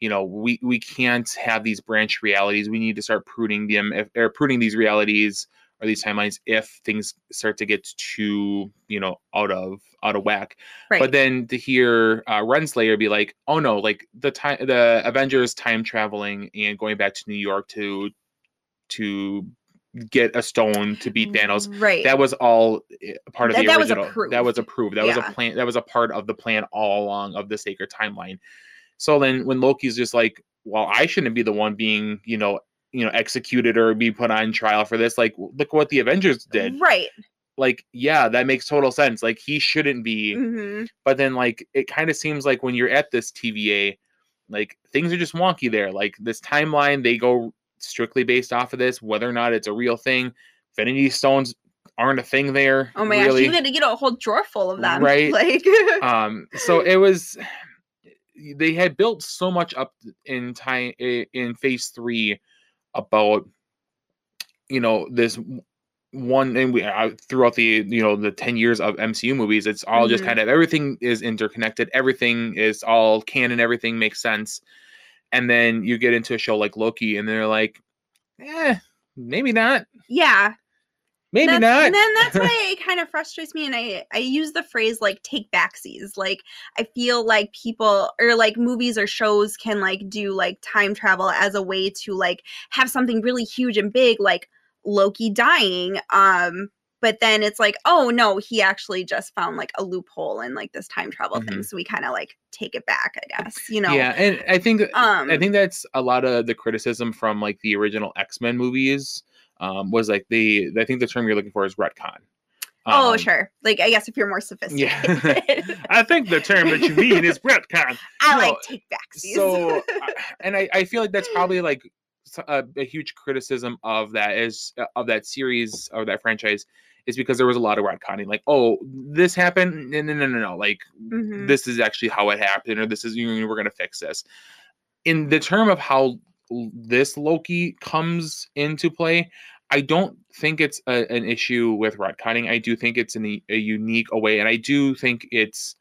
you know, we we can't have these branch realities. We need to start pruning them if or pruning these realities or these timelines if things start to get too, you know, out of out of whack. Right. But then to hear uh, Renslayer be like, "Oh no, like the time the Avengers time traveling and going back to New York to to get a stone to beat Thanos." Right. That was all eh, part of the that was original. That was approved. That was a plan. That was a part of the plan all along of the sacred timeline. So then, when Loki's just like, "Well, I shouldn't be the one being, you know, you know, executed or be put on trial for this," like, look what the Avengers did. Right. Like, yeah, that makes total sense. Like, he shouldn't be hmm but then like it kind of seems like when you're at this TVA, like things are just wonky there. Like this timeline, they go strictly based off of this, whether or not it's a real thing. Infinity Stones aren't a thing there. Oh my gosh, really. you got to get a whole drawer full of them. Right. Like um so it was they had built so much up in time in phase three about you know this one and we uh, throughout the you know the 10 years of MCU movies it's all just Mhm. kind of everything is interconnected everything is all canon everything makes sense and then you get into a show like Loki and they're like eh maybe not yeah. Maybe that's, not And then that's why it kind of frustrates me. And I, I use the phrase like take backsies. Like I feel like people or like movies or shows can like do like time travel as a way to like have something really huge and big, like Loki dying. Um, but then it's like, oh no, he actually just found like a loophole in like this time travel thing. So we kind of like take it back, I guess. You know? Mm-hmm. yeah and I think Um I think that's a lot of the criticism from like the original X Men movies. Um, was like the I think the term you're looking for is retcon. oh Um, sure. Like I guess if you're more sophisticated. Yeah, I think the term that you mean is retcon. I No, like take backsies. So, and I, I feel like that's probably like a huge criticism of that is uh, of that series or that franchise is because there was a lot of retconning. Like, oh, this happened. No, no, no, no, no. Like, Mhm. this is actually how it happened, or this is you know, we're gonna fix this. In the term of how l- this Loki comes into play, I don't think it's a, an issue with retconning. I do think it's in a, a unique way, and I do think it's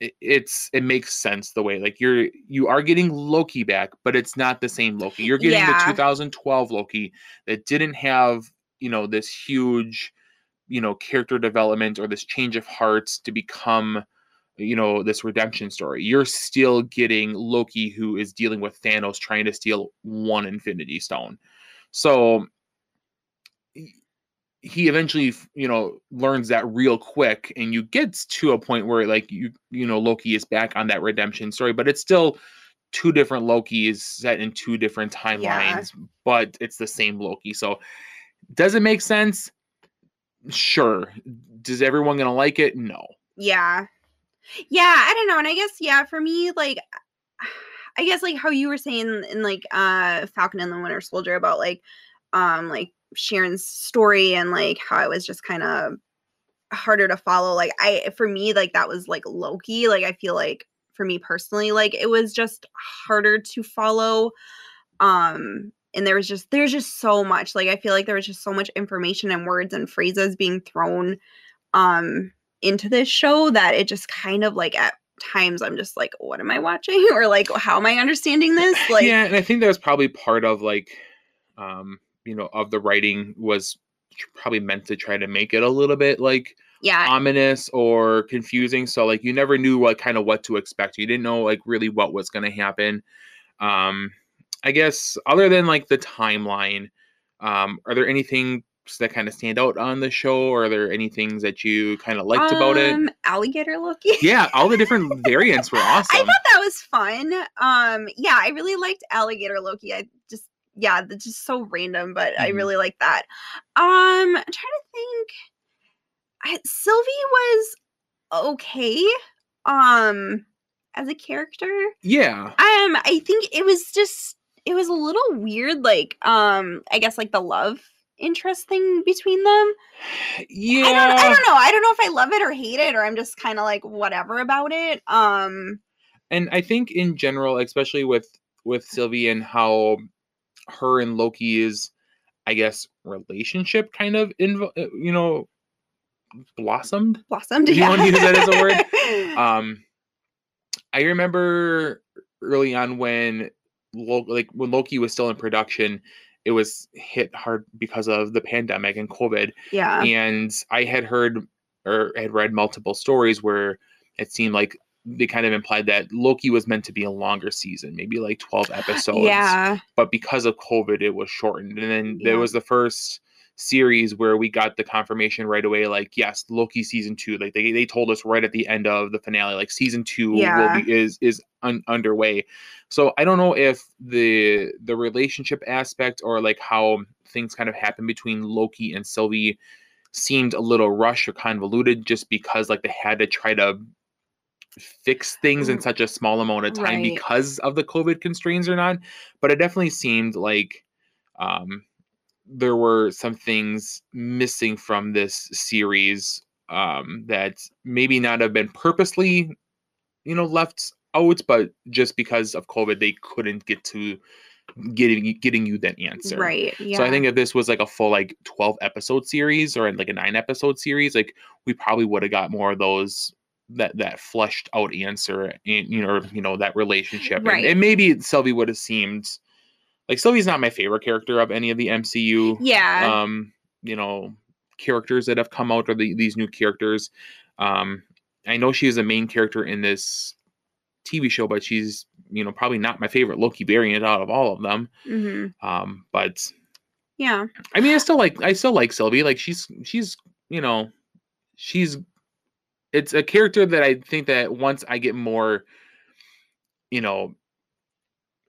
it- it's it makes sense the way like you're you are getting Loki back, but it's not the same Loki. You're getting Yeah. the 2012 Loki that didn't have you know this huge you know character development or this change of hearts to become you know this redemption story you're still getting loki who is dealing with thanos trying to steal one infinity stone so he- eventually you know learns that real quick and you get to a point where like you you know loki is back on that redemption story but it's still two different Lokis set in two different timelines, but it's the same Loki. So does it make sense? Sure. Does everyone gonna like it? No. Yeah. Yeah, I don't know. And I guess, yeah, for me, like I guess like how you were saying in like uh Falcon and the Winter Soldier about like um like Sharon's story and like how it was just kind of harder to follow. Like I for me, like that was like Loki. Like I feel like for me personally, like it was just harder to follow. Um and there was just there's just so much. Like I feel like there was just so much information and words and phrases being thrown um into this show that it just kind of like at times I'm just like, what am I watching? Or like, how am I understanding this? Like, yeah, and I think that was probably part of like, um, you know, of the writing was probably meant to try to make it a little bit like yeah, ominous or confusing. So like, you never knew what kind of what to expect. You didn't know like really what was going to happen. Um, I guess other than like the timeline, um, are there anything that kind of stand out on the show? Or are there any things that you kind of liked um, about it? Alligator Loki. Yeah, all the different variants were awesome. I thought that was fun. Um, yeah, I really liked Alligator Loki. I just yeah, that's just so random, but mm-hmm. I really like that. Um, I'm trying to think. I, Sylvie was okay. Um, as a character. Yeah. Um, I think it was just it was a little weird. Like, um, I guess like the love interest thing between them. Yeah. I don't, I don't know. I don't know if I love it or hate it, or I'm just kind of like whatever about it. Um and I think in general, especially with with Sylvie and how her and Loki's, I guess, relationship kind of invo- uh, you know blossomed. Blossomed. Yeah. you want to use that as a word. um, I remember early on when like when Loki was still in production, it was hit hard because of the pandemic and COVID. Yeah. And I had heard or had read multiple stories where it seemed like they kind of implied that Loki was meant to be a longer season, maybe like 12 episodes. Yeah. But because of COVID, it was shortened. And then yeah. there was the first series where we got the confirmation right away like yes loki season two like they, they told us right at the end of the finale like season two yeah. will be is is un, underway so i don't know if the the relationship aspect or like how things kind of happen between loki and sylvie seemed a little rushed or convoluted just because like they had to try to fix things in such a small amount of time right. because of the covid constraints or not but it definitely seemed like um there were some things missing from this series um, that maybe not have been purposely, you know, left out, but just because of COVID, they couldn't get to getting getting you that answer. Right. Yeah. So I think if this was like a full like 12 episode series or like a nine episode series, like we probably would have got more of those that that fleshed out answer and you know you know that relationship right. and, and maybe Sylvie would have seemed like Sylvie's not my favorite character of any of the MCU. Yeah. Um, you know, characters that have come out or the, these new characters. Um, I know she is a main character in this TV show, but she's you know probably not my favorite Loki variant out of all of them. Mm-hmm. Um, but yeah, I mean, I still like I still like Sylvie. Like she's she's you know she's it's a character that I think that once I get more you know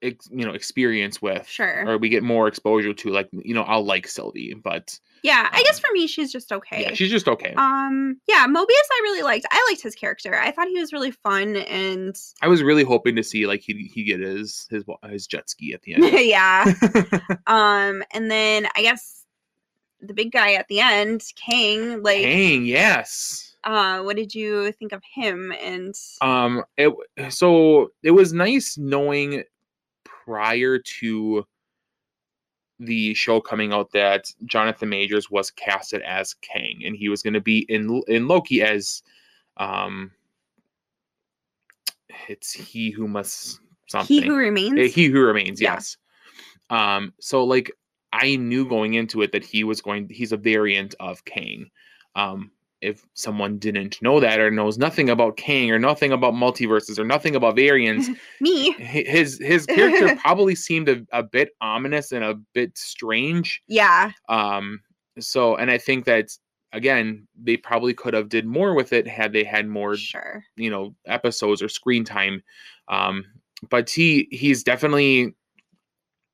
ex, you know experience with sure. or we get more exposure to like you know i'll like sylvie but yeah i guess um, for me she's just okay. yeah she's just okay. Um yeah mobius i really liked. I liked his character. I thought he was really fun and i was really hoping to see like he he get his his his jet ski at the end. Yeah. Um and then i guess the big guy at the end kang like kang yes uh what did you think of him and um it so it was nice knowing prior to the show coming out that Jonathan Majors was casted as Kang, and he was going to be in in Loki as um it's he who must something. he who remains? Eh, he who remains yeah. yes. Um so like i knew going into it that he was going he's a variant of kang. Um if someone didn't know that or knows nothing about Kang or nothing about multiverses or nothing about variants, me, his his character probably seemed a, a bit ominous and a bit strange. Yeah. Um. So, and I think that again, they probably could have did more with it had they had more, sure, you know, episodes or screen time. Um. but he he's definitely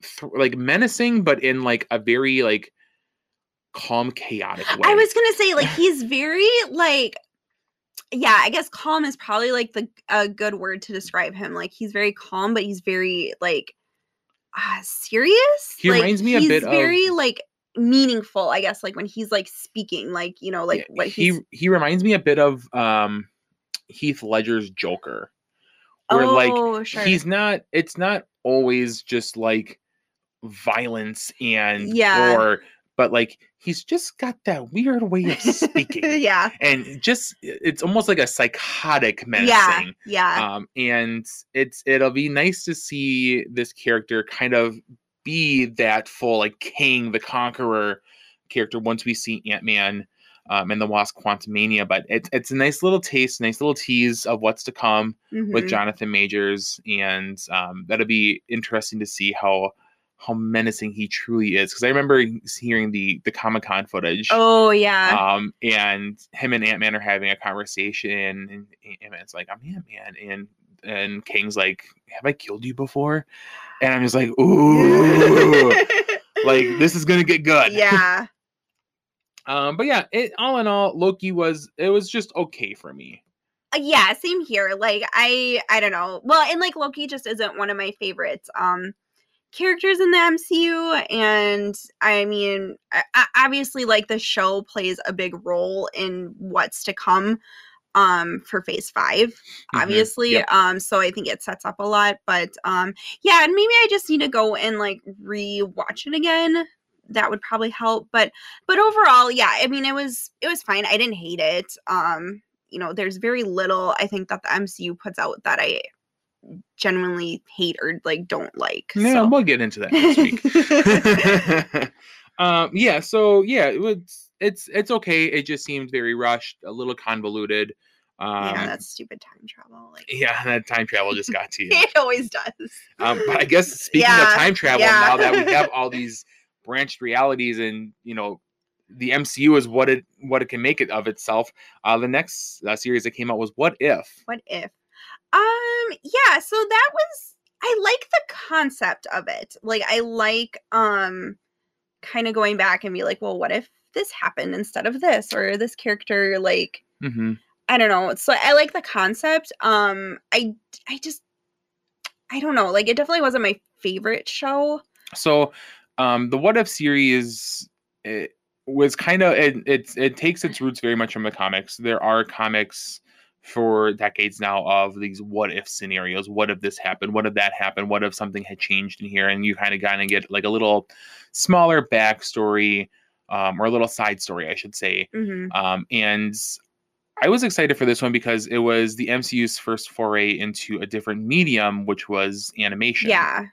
th- like menacing, but in like a very like calm, chaotic way. I was gonna say like he's very like yeah, I guess calm is probably like the a good word to describe him. Like he's very calm, but he's very like uh, serious. He like, reminds me a he's bit of- very like meaningful. I guess like when he's like speaking, like you know, like Yeah, what he's. he he reminds me a bit of um Heath Ledger's Joker. Where like oh, sure. he's not it's not always just like violence and Yeah. or but like he's just got that weird way of speaking. yeah, And just it's almost like a psychotic menacing. yeah, yeah. um, and it's it'll be nice to see this character kind of be that full like Kang the Conqueror character once we see Ant Man um, and the Wasp Quantumania. But it's it's a nice little taste, nice little tease of what's to come with mhm. Jonathan Majors, and um, that'll be interesting to see how how menacing he truly is. Because I remember hearing the the Comic Con footage. Oh yeah. Um, and him and Ant Man are having a conversation, and Ant Man's like, "I'm Ant Man," and and Kang's like, "Have I killed you before?" And I'm just like, "Ooh, like this is gonna get good." yeah. Um, but yeah, it all in all, Loki was it was just okay for me. Uh, yeah same here like i i don't know well and like loki just isn't one of my favorites um characters in the mcu and i mean obviously like the show plays a big role in what's to come um for phase 5 Mhm, obviously yep. um so i think it sets up a lot but um yeah and maybe i just need to go and like re-watch it again. That would probably help but but overall yeah i mean it was it was fine. I didn't hate it um you know there's very little i think that the mcu puts out that i genuinely hate or like don't like Yeah, so. we'll get into that next week. um, yeah, so yeah, it was it's it's okay. It just seemed very rushed, a little convoluted. Um, yeah that stupid time travel like yeah, that time travel just got to you. it always does Um, but I guess speaking Yeah, of time travel, yeah. now that we have all these branched realities and you know the MCU is what it what it can make it of itself. Uh, the next uh, series that came out was What If. what if um yeah so that was i like the concept of it like i like um kind of going back and be like well what if this happened instead of this or this character like hmm I don't know. So I like the concept. Um, I I just I don't know. Like it definitely wasn't my favorite show. So, um, the What If series it was kind of it, it. It takes its roots very much from the comics. There are comics for decades now of these what if scenarios. What if this happened? What if that happened? What if something had changed in here? And you kind of kind of get like a little smaller backstory, um, or a little side story, I should say. hmm Um, and I was excited for this one because it was the MCU's first foray into a different medium, which was animation Yeah.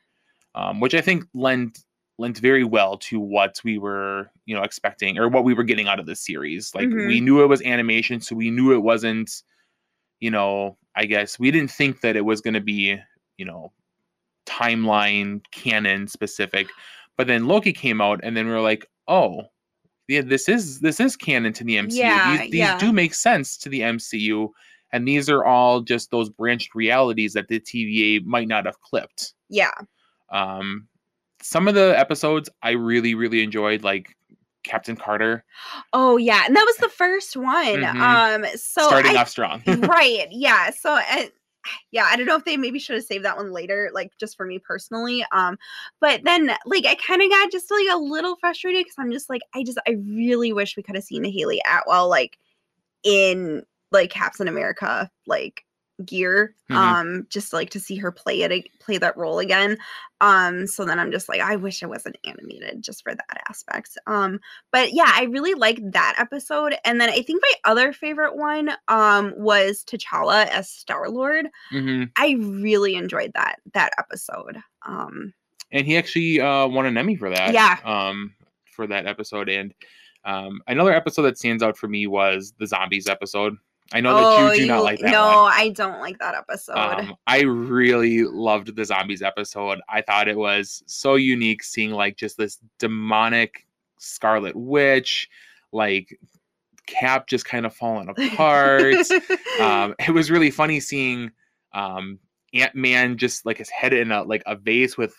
um, which I think lent lent very well to what we were you know expecting or what we were getting out of this series. Like we knew it was animation, so we knew it wasn't you know I guess we didn't think that it was going to be you know timeline canon specific, but then Loki came out and then we were like oh. Yeah, this is this is canon to the MCU. Yeah, these these yeah. do make sense to the MCU, and these are all just those branched realities that the TVA might not have clipped. Yeah. Um, some of the episodes I really, really enjoyed, like Captain Carter, Oh yeah, and that was the first one. Mhm. Um. So starting I, off strong. right. Yeah. So. I, yeah, I don't know if they maybe should have saved that one later, like just for me personally. Um, but then like I kind of got just like a little frustrated because I'm just like I just I really wish we could have seen the Hayley Atwell like in like Captain America like gear Mhm. um just like to see her play it play that role again um so then i'm just like i wish it wasn't animated just for that aspect um but yeah i really liked that episode and then i think my other favorite one um was t'challa as star lord hmm i really enjoyed that that episode um And he actually uh, won an Emmy for that. Yeah. Um, for that episode, and um, another episode that stands out for me was the zombies episode. I know that you do not like that Oh, no one. i don't like that episode Um, I really loved the zombies episode. I thought it was so unique seeing like just this demonic Scarlet Witch, like Cap just kind of falling apart. um, it was really funny seeing um, Ant Man just like his head in a like a vase with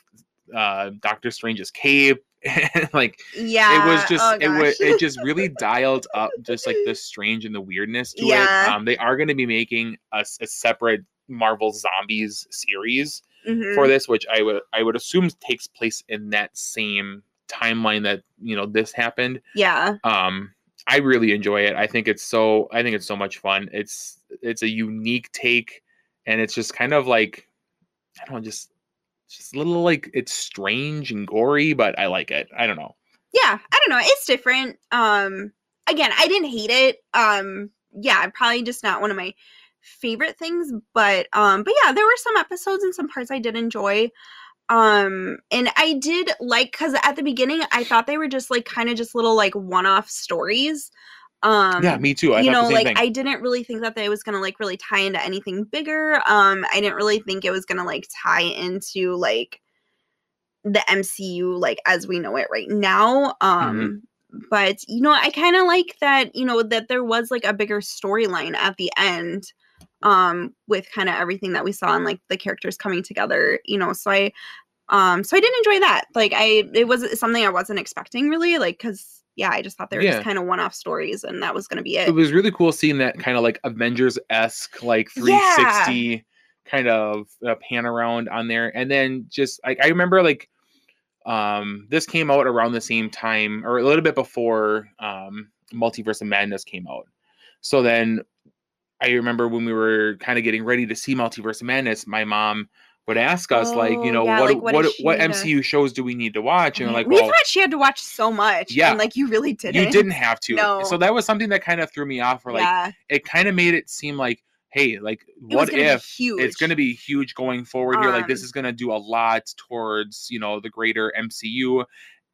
uh Doctor Strange's cape. like Yeah. it was just oh it was it just really dialed up just like the strange and the weirdness to it. Um, they are going to be making a separate Marvel Zombies series Mhm. for this, which I would I would assume takes place in that same timeline that you know this happened. yeah. Um, I really enjoy it. I think it's so I think it's so much fun. It's it's a unique take, and it's just kind of like I don't know, just just a little like it's strange and gory, but I like it. I don't know. yeah i don't know it's different um again i didn't hate it um yeah probably just not one of my favorite things but um but yeah there were some episodes and some parts i did enjoy um and i did like because at the beginning i thought they were just like kind of just little like one-off stories um yeah, me too. I you know the same like thing. i didn't really think that they was gonna like really tie into anything bigger um i didn't really think it was gonna like tie into like the mcu like as we know it right now um but you know i kind of like that you know that there was like a bigger storyline at the end um with kind of everything that we saw and like the characters coming together you know so i um so i did enjoy that like i it was something i wasn't expecting really like because yeah i just thought they were Yeah. just kind of one-off stories and that was gonna be it it was really cool seeing that kind of like Avengers esque, like 360 kind of uh, pan around on there. And then just like I remember, like, um, this came out around the same time or a little bit before um, Multiverse of Madness came out. So then I remember when we were kind of getting ready to see Multiverse of Madness, my mom would ask us, like, Oh, you know, yeah, what like, what what what, to- MCU shows do we need to watch? And like, we well, thought she had to watch so much Yeah. and like you really didn't you didn't have to. No. So that was something that kind of threw me off. Or like, yeah it kind of made it seem like, hey, like, it what if it's going to be huge going forward here? Like, this Um, is going to do a lot towards, you know, the greater MCU.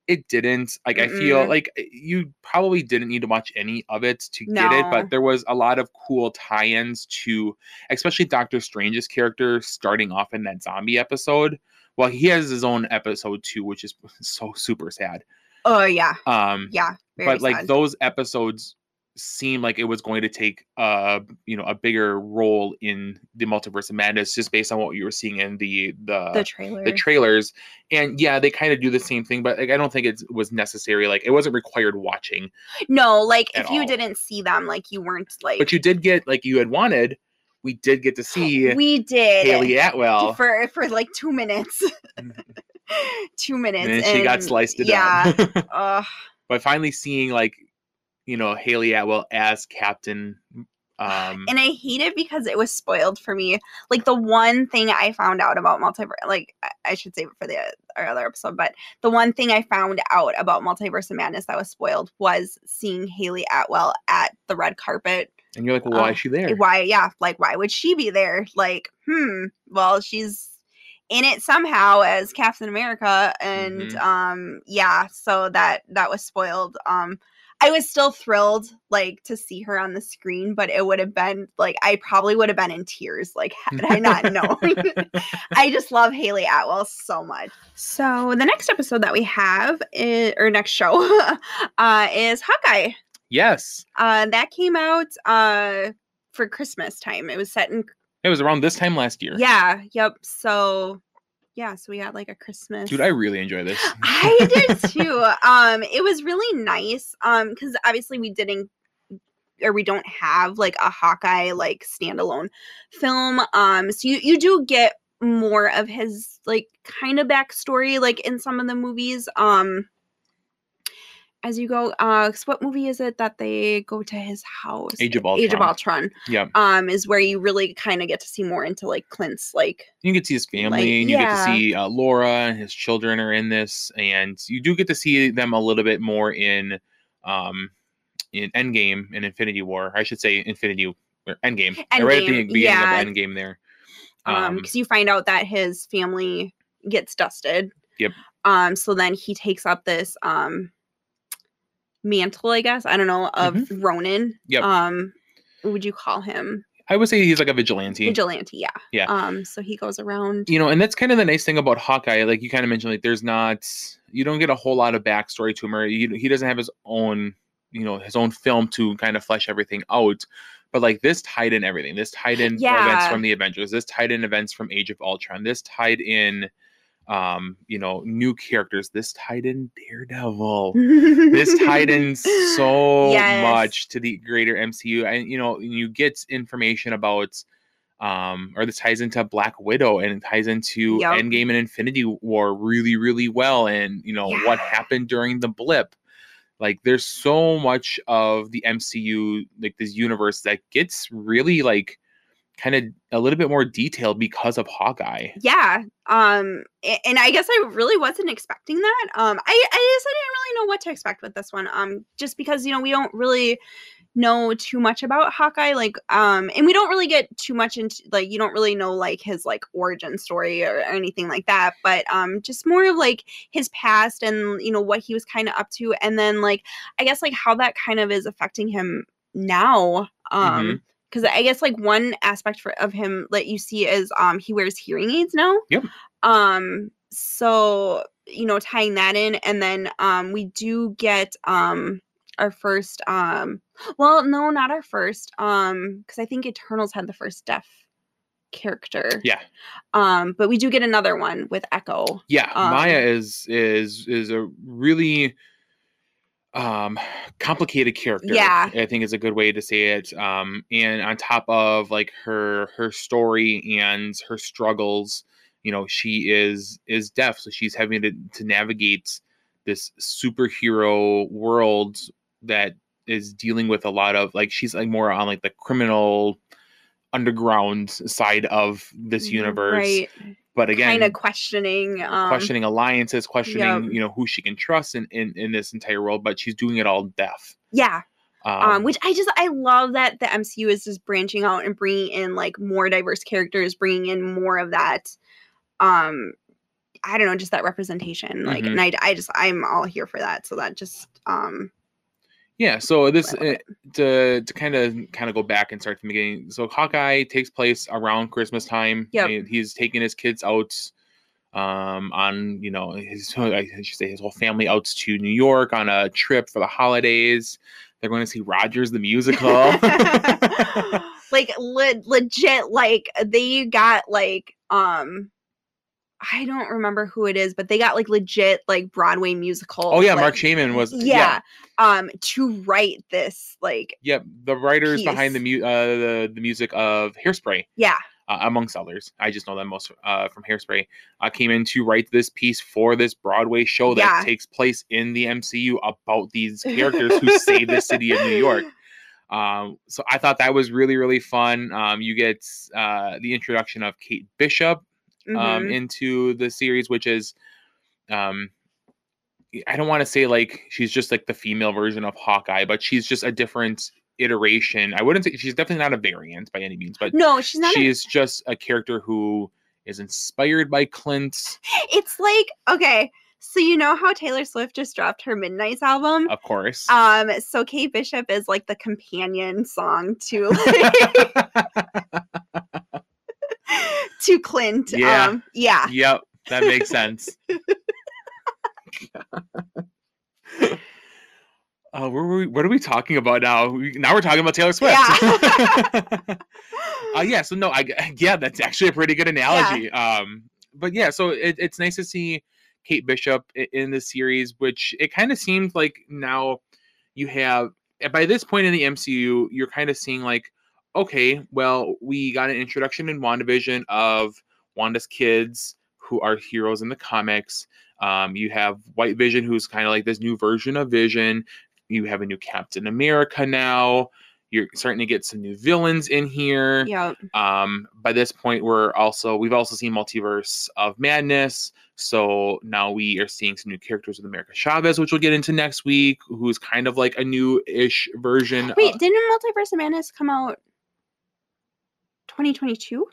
It didn't. Like, I feel like eh, you probably didn't need to watch any of it to get it, but there was a lot of cool tie ins to, especially Doctor Strange's character starting off in that zombie episode. Well, he has his own episode too, which is so super sad. oh yeah Um, yeah but like those episodes seemed like it was going to take uh you know a bigger role in the multiverse of madness just based on what you were seeing in the the the the, trailers. and yeah they kind of do the same thing but like, i don't think it was necessary like it wasn't required watching no like if you all. didn't see them like you weren't like but you did get like you had wanted we did get to see we did. Hayley atwell. For for like two minutes. Two minutes and then she got sliced it yeah. Up Ugh. but finally seeing like you know hayley atwell as captain um and I hate it because it was spoiled for me. Like the one thing I found out about multiverse, like I- should save it for the our other episode, but the one thing I found out about multiverse of madness that was spoiled was seeing Hayley Atwell at the red carpet. and you're like well, why uh, is she there Why? Yeah, like why would she be there? Like, hmm. Well, she's in it somehow as Captain America, and Mhm. um, yeah. So that that was spoiled. Um, I was still thrilled, like, to see her on the screen, but it would have been like I probably would have been in tears, like, had I not known. I just love Hayley Atwell so much. So the next episode that we have, is, or next show, uh, is Hawkeye. yes Uh, that came out uh for Christmas time. It was set in it was around this time last year yeah, yep. So yeah, so we had like a Christmas. Dude, I really enjoy this. I did too. Um, it was really nice. Um, because obviously we didn't or we don't have like a Hawkeye like standalone film. Um, so you you do get more of his like kind of backstory like in some of the movies. Um as you go, uh, what movie is it that they go to his house? Age of ultron Age of Ultron. Yeah. Um, is where you really kind of get to see more into like Clint's like You get to see his family, Like, and you get to see uh, Laura and his children are in this, and you do get to see them a little bit more in, um, in Endgame and Infinity War. I should say Infinity or Endgame. Uh, right at the Endgame, beginning yeah. of Endgame there. um Um, because you find out that his family gets dusted Yep. um so then he takes up this um mantle i guess i don't know of ronin Mm-hmm. Yep. um would you call him I would say he's like a vigilante. vigilante yeah Yeah. um so he goes around you know, and that's kind of the nice thing about Hawkeye. Like you kind of mentioned, like there's not, you don't get a whole lot of backstory to him, or he, he doesn't have his own, you know, his own film to kind of flesh everything out. but like this tied in everything. This tied in events from the Avengers. This tied in events from Age of Ultron. This tied in, um, you know, new characters. This tied in Daredevil. this tied in so Yes. much to the greater MCU, and you know, you get information about. Um, or this ties into Black Widow and it ties into Yep. Endgame and Infinity War really, really well. And you know what happened during the blip like there's so much of the MCU like this universe that gets really like kind of a little bit more detailed because of Hawkeye. yeah um and i guess i really wasn't expecting that um i i guess i didn't really know what to expect with this one um just because you know we don't really know too much about hawkeye like um and we don't really get too much into like you don't really know like his like origin story or, or anything like that but um just more of like his past and you know what he was kind of up to and then like i guess like how that kind of is affecting him now um Mhm. Because I guess like one aspect for of him that you see is um he wears hearing aids now. Yep. Um so you know tying that in and then um we do get um our first um well no not our first um because I think Eternals had the first deaf character. Yeah. Um but we do get another one with Echo. Yeah, Um, Maya is is is a really um complicated character. Yeah. I think is a good way to say it. Um and on top of like her her story and her struggles, you know, she is is deaf, so she's having to to navigate this superhero world that is dealing with a lot of like she's like more on like the criminal underground side of this universe Right. But again kind of questioning um questioning alliances, questioning Yep. you know who she can trust in, in in this entire world, but she's doing it all deaf. yeah Um, um, which I just I love that the MCU is just branching out and bringing in like more diverse characters, bringing in more of that. Um, I don't know, just that representation. Like, Mhm. and I, I just I'm all here for that. So that just um, yeah, so this uh, it. to to kind of kind of go back and start from the beginning. So Hawkeye takes place around Christmas time. Yep. and He's taking his kids out um on you know his I should say his whole family out to New York on a trip for the holidays. They're going to see Rogers the musical. like le- legit, like they got like um. I don't remember who it is, but they got like legit like Broadway musical. oh yeah, like, Marc Shaiman was yeah, um to write this like Yep, the writers behind the mu- uh, the the music of Hairspray, yeah uh, amongst others. I just know them most uh, from Hairspray. Uh, came in to write this piece for this Broadway show that Yeah. takes place in the MCU about these characters who save the city of New York. Um, so I thought that was really really fun. Um, you get uh, the introduction of Kate Bishop um, mhm. into the series, which is um, I don't want to say like she's just like the female version of Hawkeye, but she's just a different iteration. I wouldn't say she's definitely not a variant by any means, but no she's not a- is just a character who is inspired by Clint, it's like okay so you know how taylor swift just dropped her midnight's album of course. um so kate bishop is like the companion song to to clint Yeah. um yeah yep, that makes sense. Uh, where were we, what are we talking about now? We, now we're talking about Taylor Swift. Yeah. uh, yeah. So no, I yeah, that's actually a pretty good analogy. Um, but yeah, so it, it's nice to see Kate Bishop in the series, which it kind of seems like now you have by this point in the MCU, you're kind of seeing like, okay, well, we got an introduction in WandaVision of Wanda's kids who are heroes in the comics. Um, you have White Vision, who's kind of like this new version of Vision. You have a new Captain America now. You're starting to get some new villains in here. yeah Um, by this point, we're also we've also seen Multiverse of Madness. So now we are seeing some new characters with America Chavez, which we'll get into next week, who's kind of like a new-ish version. wait uh, didn't multiverse of madness come out 2022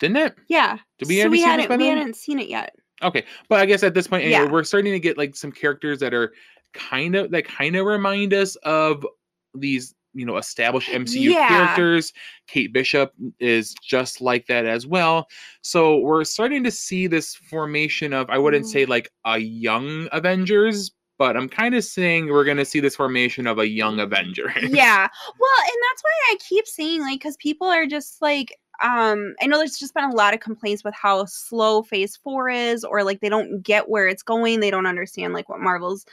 didn't it? yeah Did we so we hadn't we then? hadn't seen it yet Okay, but I guess at this point, anyway, Yeah. we're starting to get like some characters that are kind of that kind of remind us of these, you know, established MCU Yeah. characters. Kate Bishop is just like that as well. So we're starting to see this formation of I wouldn't Mm. say like a young Avengers, but I'm kind of saying we're gonna see this formation of a young Avenger. yeah. Well, and that's why I keep saying like because people are just like um I know there's just been a lot of complaints with how slow phase 4 is or like they don't get where it's going, they don't understand like what Marvel's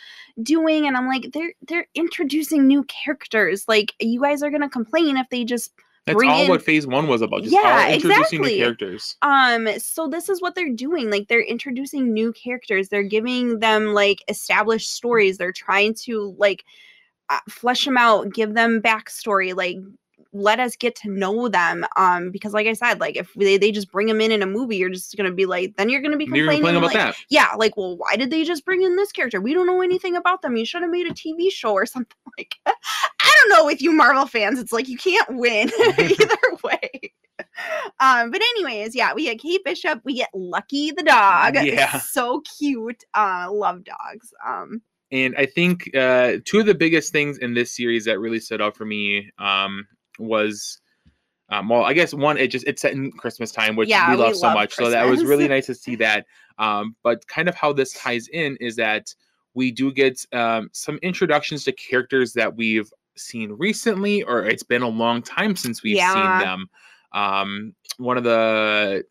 doing and I'm like they're they're introducing new characters. Like you guys are going to complain if they just That's all in- what Phase One was about. Just Yeah, introducing exactly. new characters. um so this is what they're doing like they're introducing new characters they're giving them like established stories they're trying to like uh, flesh them out give them backstory like let us get to know them um because like i said like if they, they just bring them in in a movie you're just gonna be like then you're gonna be You're complaining complaining about like, that. yeah like well why did they just bring in this character? We don't know anything about them. You should have made a tv show or something like i don't know with you marvel fans it's like you can't win either way. Um but anyways yeah we get kate bishop we get lucky the dog. Yeah. so cute. Uh love dogs. Um And I think uh, two of the biggest things in this series that really stood out for me um, was, um, well, I guess one, it just it's set in Christmas time, which Yeah, we we love so love much. So that was really nice to see that. Um, but kind of how this ties in is that we do get um, some introductions to characters that we've seen recently, or it's been a long time since we've Yeah. seen them. Um, one of the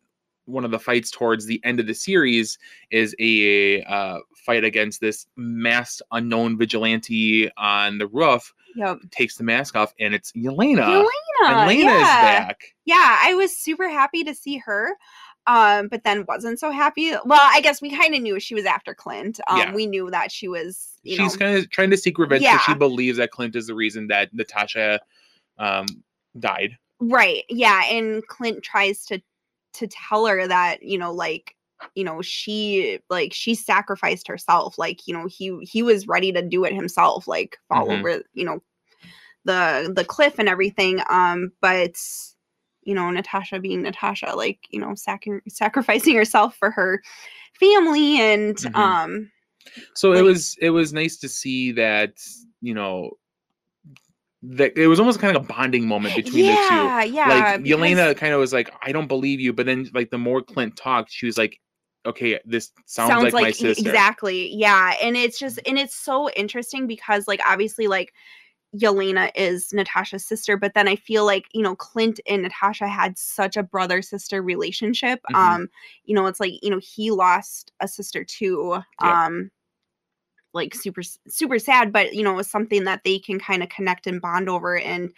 one of the fights towards the end of the series is a uh, fight against this masked unknown vigilante on the roof. Yep Takes the mask off, and it's Yelena. Yelena, Elena is yeah. back. yeah i was super happy to see her um but then wasn't so happy well i guess we kind of knew she was after clint um Yeah. we knew that she was you She's kind of trying to seek revenge because she believes that Clint is the reason that Natasha um, died. right yeah and clint tries to to tell her that you know like you know she like she sacrificed herself like you know he he was ready to do it himself like fall Mhm. over you know the the cliff and everything um but you know natasha being natasha like you know sacri- sacrificing herself for her family and Mhm. um So it was it was nice to see that you know that it was almost kind of a bonding moment between the two. yeah yeah like because- Yelena kind of was like, I don't believe you, but then like the more Clint talked, she was like, okay, this sounds, like, my e- sister. exactly yeah and it's just and it's so interesting because like obviously like Yelena is Natasha's sister, but then I feel like, you know, Clint and Natasha had such a brother sister relationship. Mhm. Um, you know, it's like, you know, he lost a sister too. Yeah. Um like super super sad, but you know, it was something that they can kind of connect and bond over and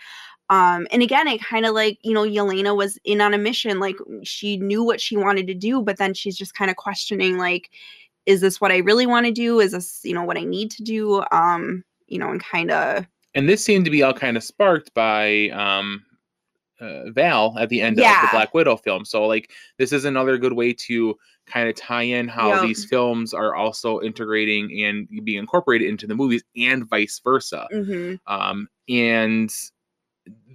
um and again it kind of like you know Yelena was in on a mission like she knew what she wanted to do but then she's just kind of questioning like is this what I really want to do is this you know what I need to do um you know and kind of And this seemed to be all kind of sparked by um, uh, Val at the end of the Black Widow film. So like this is another good way to kind of tie in how Yep. these films are also integrating and being incorporated into the movies and vice versa. mhm, Um, and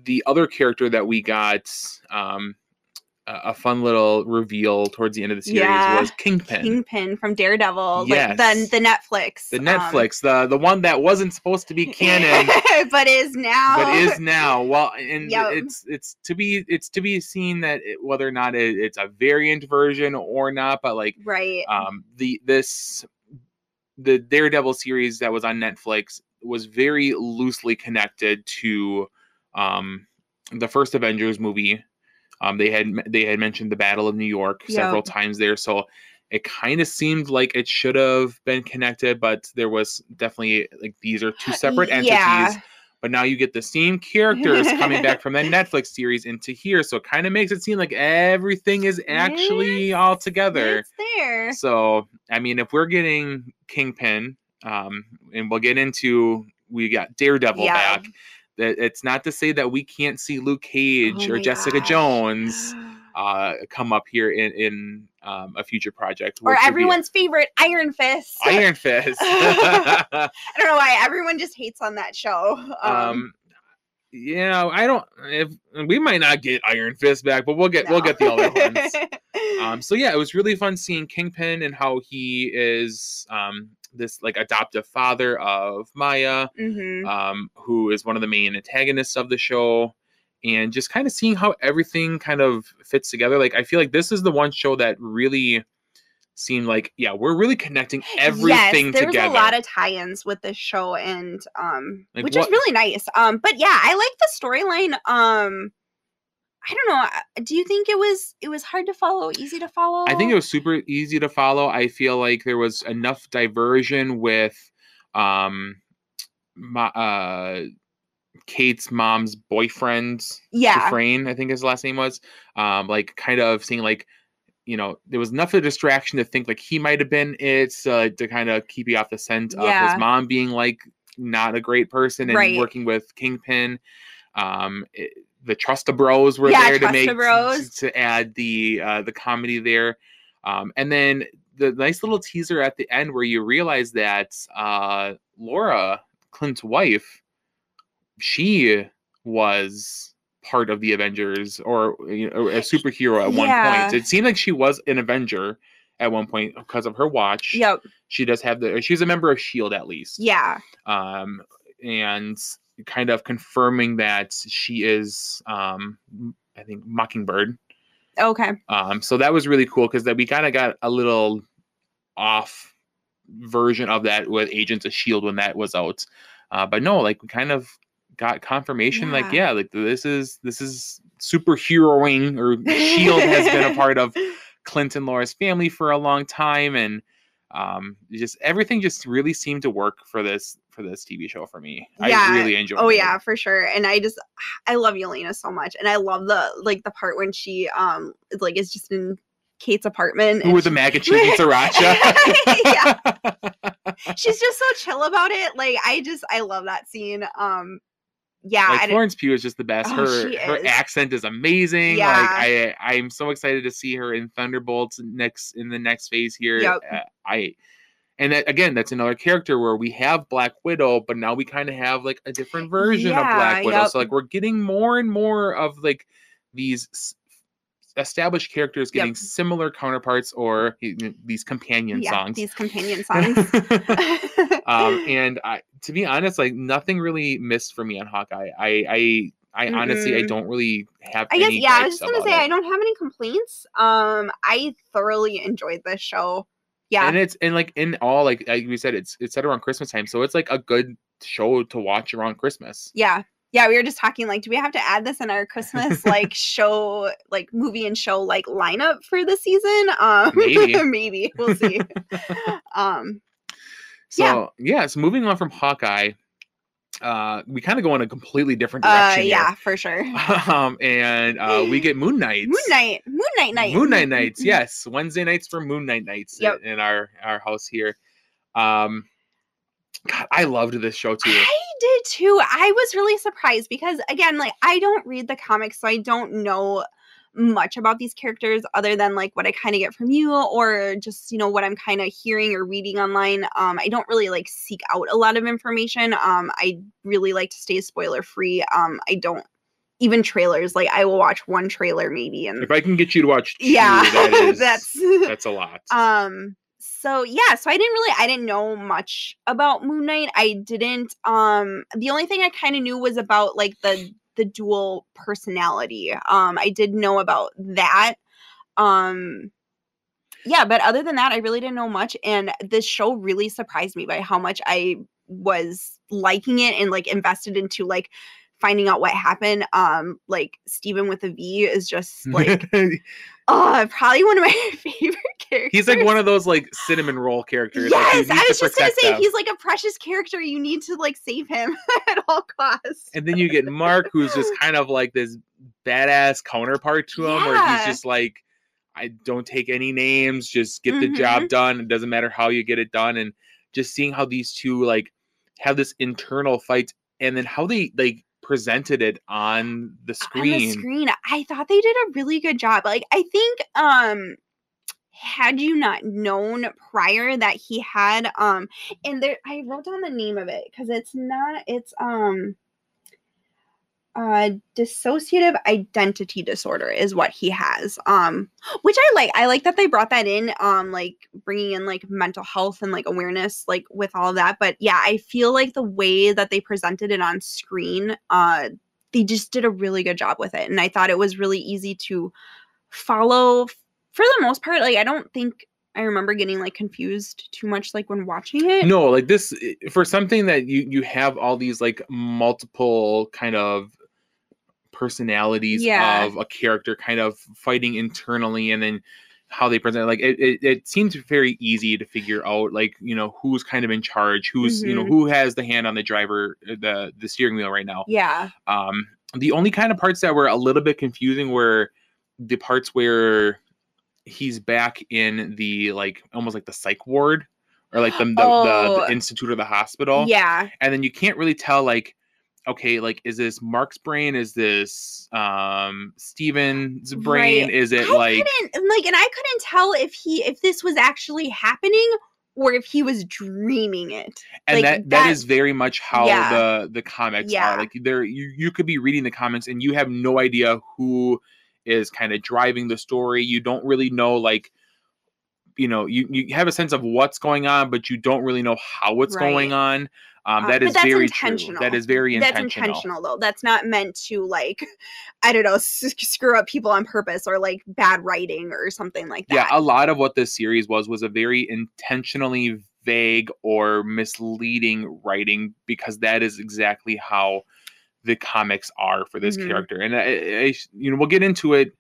the other character that we got um, a a fun little reveal towards the end of the series Yeah. was Kingpin. Kingpin from Daredevil like the the Netflix the um, Netflix, the the one that wasn't supposed to be canon, but is now but is now. Well, and Yep. it's it's to be it's to be seen that it, whether or not it, it's a variant version or not. But like right um the this the Daredevil series that was on Netflix was very loosely connected to um the first Avengers movie. Um they had they had mentioned the Battle of New York several times there, so it kind of seemed like it should have been connected, but there was definitely like these are two separate entities. yeah But now you get the same characters coming back from that Netflix series into here, so it kind of makes it seem like everything is actually all together. it's there So, I mean, if we're getting Kingpin, um, and we'll get into we got Daredevil Yeah. back. That it's not to say that we can't see Luke Cage Oh or Jessica gosh. Jones uh, come up here in in um, a future project. or would be everyone's favorite Iron Fist Iron Fist. I don't know why everyone just hates on that show. Um, um, yeah, I don't. If we might not get Iron Fist back, but we'll get we'll get the other ones. um so yeah it was really fun seeing kingpin and how he is um this like adoptive father of maya Mhm. um who is one of the main antagonists of the show and just kind of seeing how everything kind of fits together like i feel like this is the one show that really seemed like yeah we're really connecting everything yes, there together. was a lot of tie-ins with this show and um Like which what- is really nice. Um but yeah, I like the storyline. Um I don't know. uh, Do you think it was it was hard to follow, easy to follow? I think it was super easy to follow. I feel like there was enough diversion with um my uh Kate's mom's boyfriend, yeah. Duquesne, I think his last name was. Um, like kind of seeing like, you know, there was enough of a distraction to think like he might have been it uh, to kind of keep you off the scent of his mom being like not a great person and Right. working with Kingpin. Um, it, the Trusta Bros were Yeah, there to Trusta make Bros. to add the uh, the comedy there. Um, and then the nice little teaser at the end where you realize that uh, Laura, Clint's wife, she was part of the Avengers or you know, a superhero at one point. It seemed like she was an Avenger at one point because of her watch. Yep. She does have the she's a member of Shield at least. Yeah. Um and kind of confirming that she is um I think Mockingbird. Okay. Um, so that was really cool because that we kind of got a little off version of that with Agents of Shield when that was out. Uh, but no, like we kind of got confirmation, like Yeah. yeah, like this is this is superheroing or Shield has been a part of Clinton Laura's family for a long time, and um, just everything just really seemed to work for this for this TV show for me. Yeah. I really enjoyed. Oh it. yeah, for sure. And I just I love Yelena so much. And I love the like the part when she um is like is just in Kate's apartment. Were the mac and cheese and sriracha? she's just so chill about it. Like I just I love that scene. Um yeah, like Florence Pugh is just the best. Oh, her her is. accent is amazing. Yeah. Like I I'm so excited to see her in Thunderbolts next in the next phase here. Yep. Uh, I and that, again, that's another character where we have Black Widow, but now we kind of have like a different version of Black Widow. yep. So like we're getting more and more of like these established characters Yep. getting similar counterparts or y- y- these companion yeah, songs. these companion songs. um, and I, to be honest, like nothing really missed for me on Hawkeye. I, I, I honestly, I Mm-mm. don't really have. I guess any yeah, I was just gonna say it. I don't have any complaints. Um I thoroughly enjoyed this show. Yeah. And it's and like in all, like like we said, it's it's set around Christmas time, so it's like a good show to watch around Christmas. Yeah. Yeah, we were just talking like, do we have to add this in our Christmas like show, like movie and show like lineup for the season? Um Maybe. maybe. We'll see. um So Yeah. yeah, so moving on from Hawkeye, uh, we kind of go in a completely different uh direction. yeah, for sure. um, and uh, we get Moon Knight. Moon Knight. Moon Knight night. Moon Knight nights, yes. Wednesday nights for Moon Knight nights Yep. in our our house here. Um, God, I loved this show too. I did too. I was really surprised because again, like I don't read the comics, so I don't know much about these characters other than like what I kind of get from you or just, you know, what I'm kind of hearing or reading online. Um I don't really like seek out a lot of information. Um I really like to stay spoiler free. Um I don't even trailers, like I will watch one trailer maybe and If I can get you to watch, two, yeah, that is, that's that's a lot. um so yeah so i didn't really i didn't know much about moon knight. I didn't um the only thing i kind of knew was about like the the dual personality. Um i did know about that. Um yeah but other than that i really didn't know much and this show really surprised me by how much i was liking it and like invested into like finding out what happened um like Steven with a v is just like oh probably one of my favorite characters He's like one of those like cinnamon roll characters. Yes, need I was just gonna say them. he's like a precious character. You need to like save him at all costs. And then you get Marc, who's just kind of like this badass counterpart to him, where he's just like, I don't take any names, just get the Mm-hmm. job done. It doesn't matter how you get it done. And just seeing how these two like have this internal fight and then how they like presented it on the screen. On the screen, I thought they did a really good job. Like I think um had you not known prior that he had um and there I wrote down the name of it because it's not it's um uh dissociative identity disorder is what he has um which i like. I like that they brought that in um like bringing in like mental health and like awareness like with all of that. But yeah i feel like the way that they presented it on screen uh they just did a really good job with it. And i thought it was really easy to follow for the most part. Like i don't think I remember getting like confused too much like when watching it. no like this for something that you you have all these like multiple kind of personalities Yeah. of a character kind of fighting internally and then how they present like it, it, it seems very easy to figure out like you know who's kind of in charge who's you know Mhm. who has the hand on the driver uh, the the steering wheel right now Yeah. um the only kind of parts that were a little bit confusing were the parts where he's back in the like almost like the psych ward or like the the, the, Oh. the institute or the hospital Yeah. and then you can't really tell like okay like is this marc's brain is this um steven's brain Right. is it I like like and I couldn't tell if he if this was actually happening or if he was dreaming it. and like, that that that- is very much how Yeah. the the comics Yeah. are like there you you could be reading the comics and you have no idea who is kind of driving the story you don't really know like you know you you have a sense of what's going on but you don't really know how it's going on um Uh, that is very true intentional. that is very intentional. That's intentional, though. That's not meant to like I don't know s- screw up people on purpose or like bad writing or something like that. yeah a lot of what this series was was a very intentionally vague or misleading writing because that is exactly how the comics are for this Mhm. character and I, I, you know we'll get into it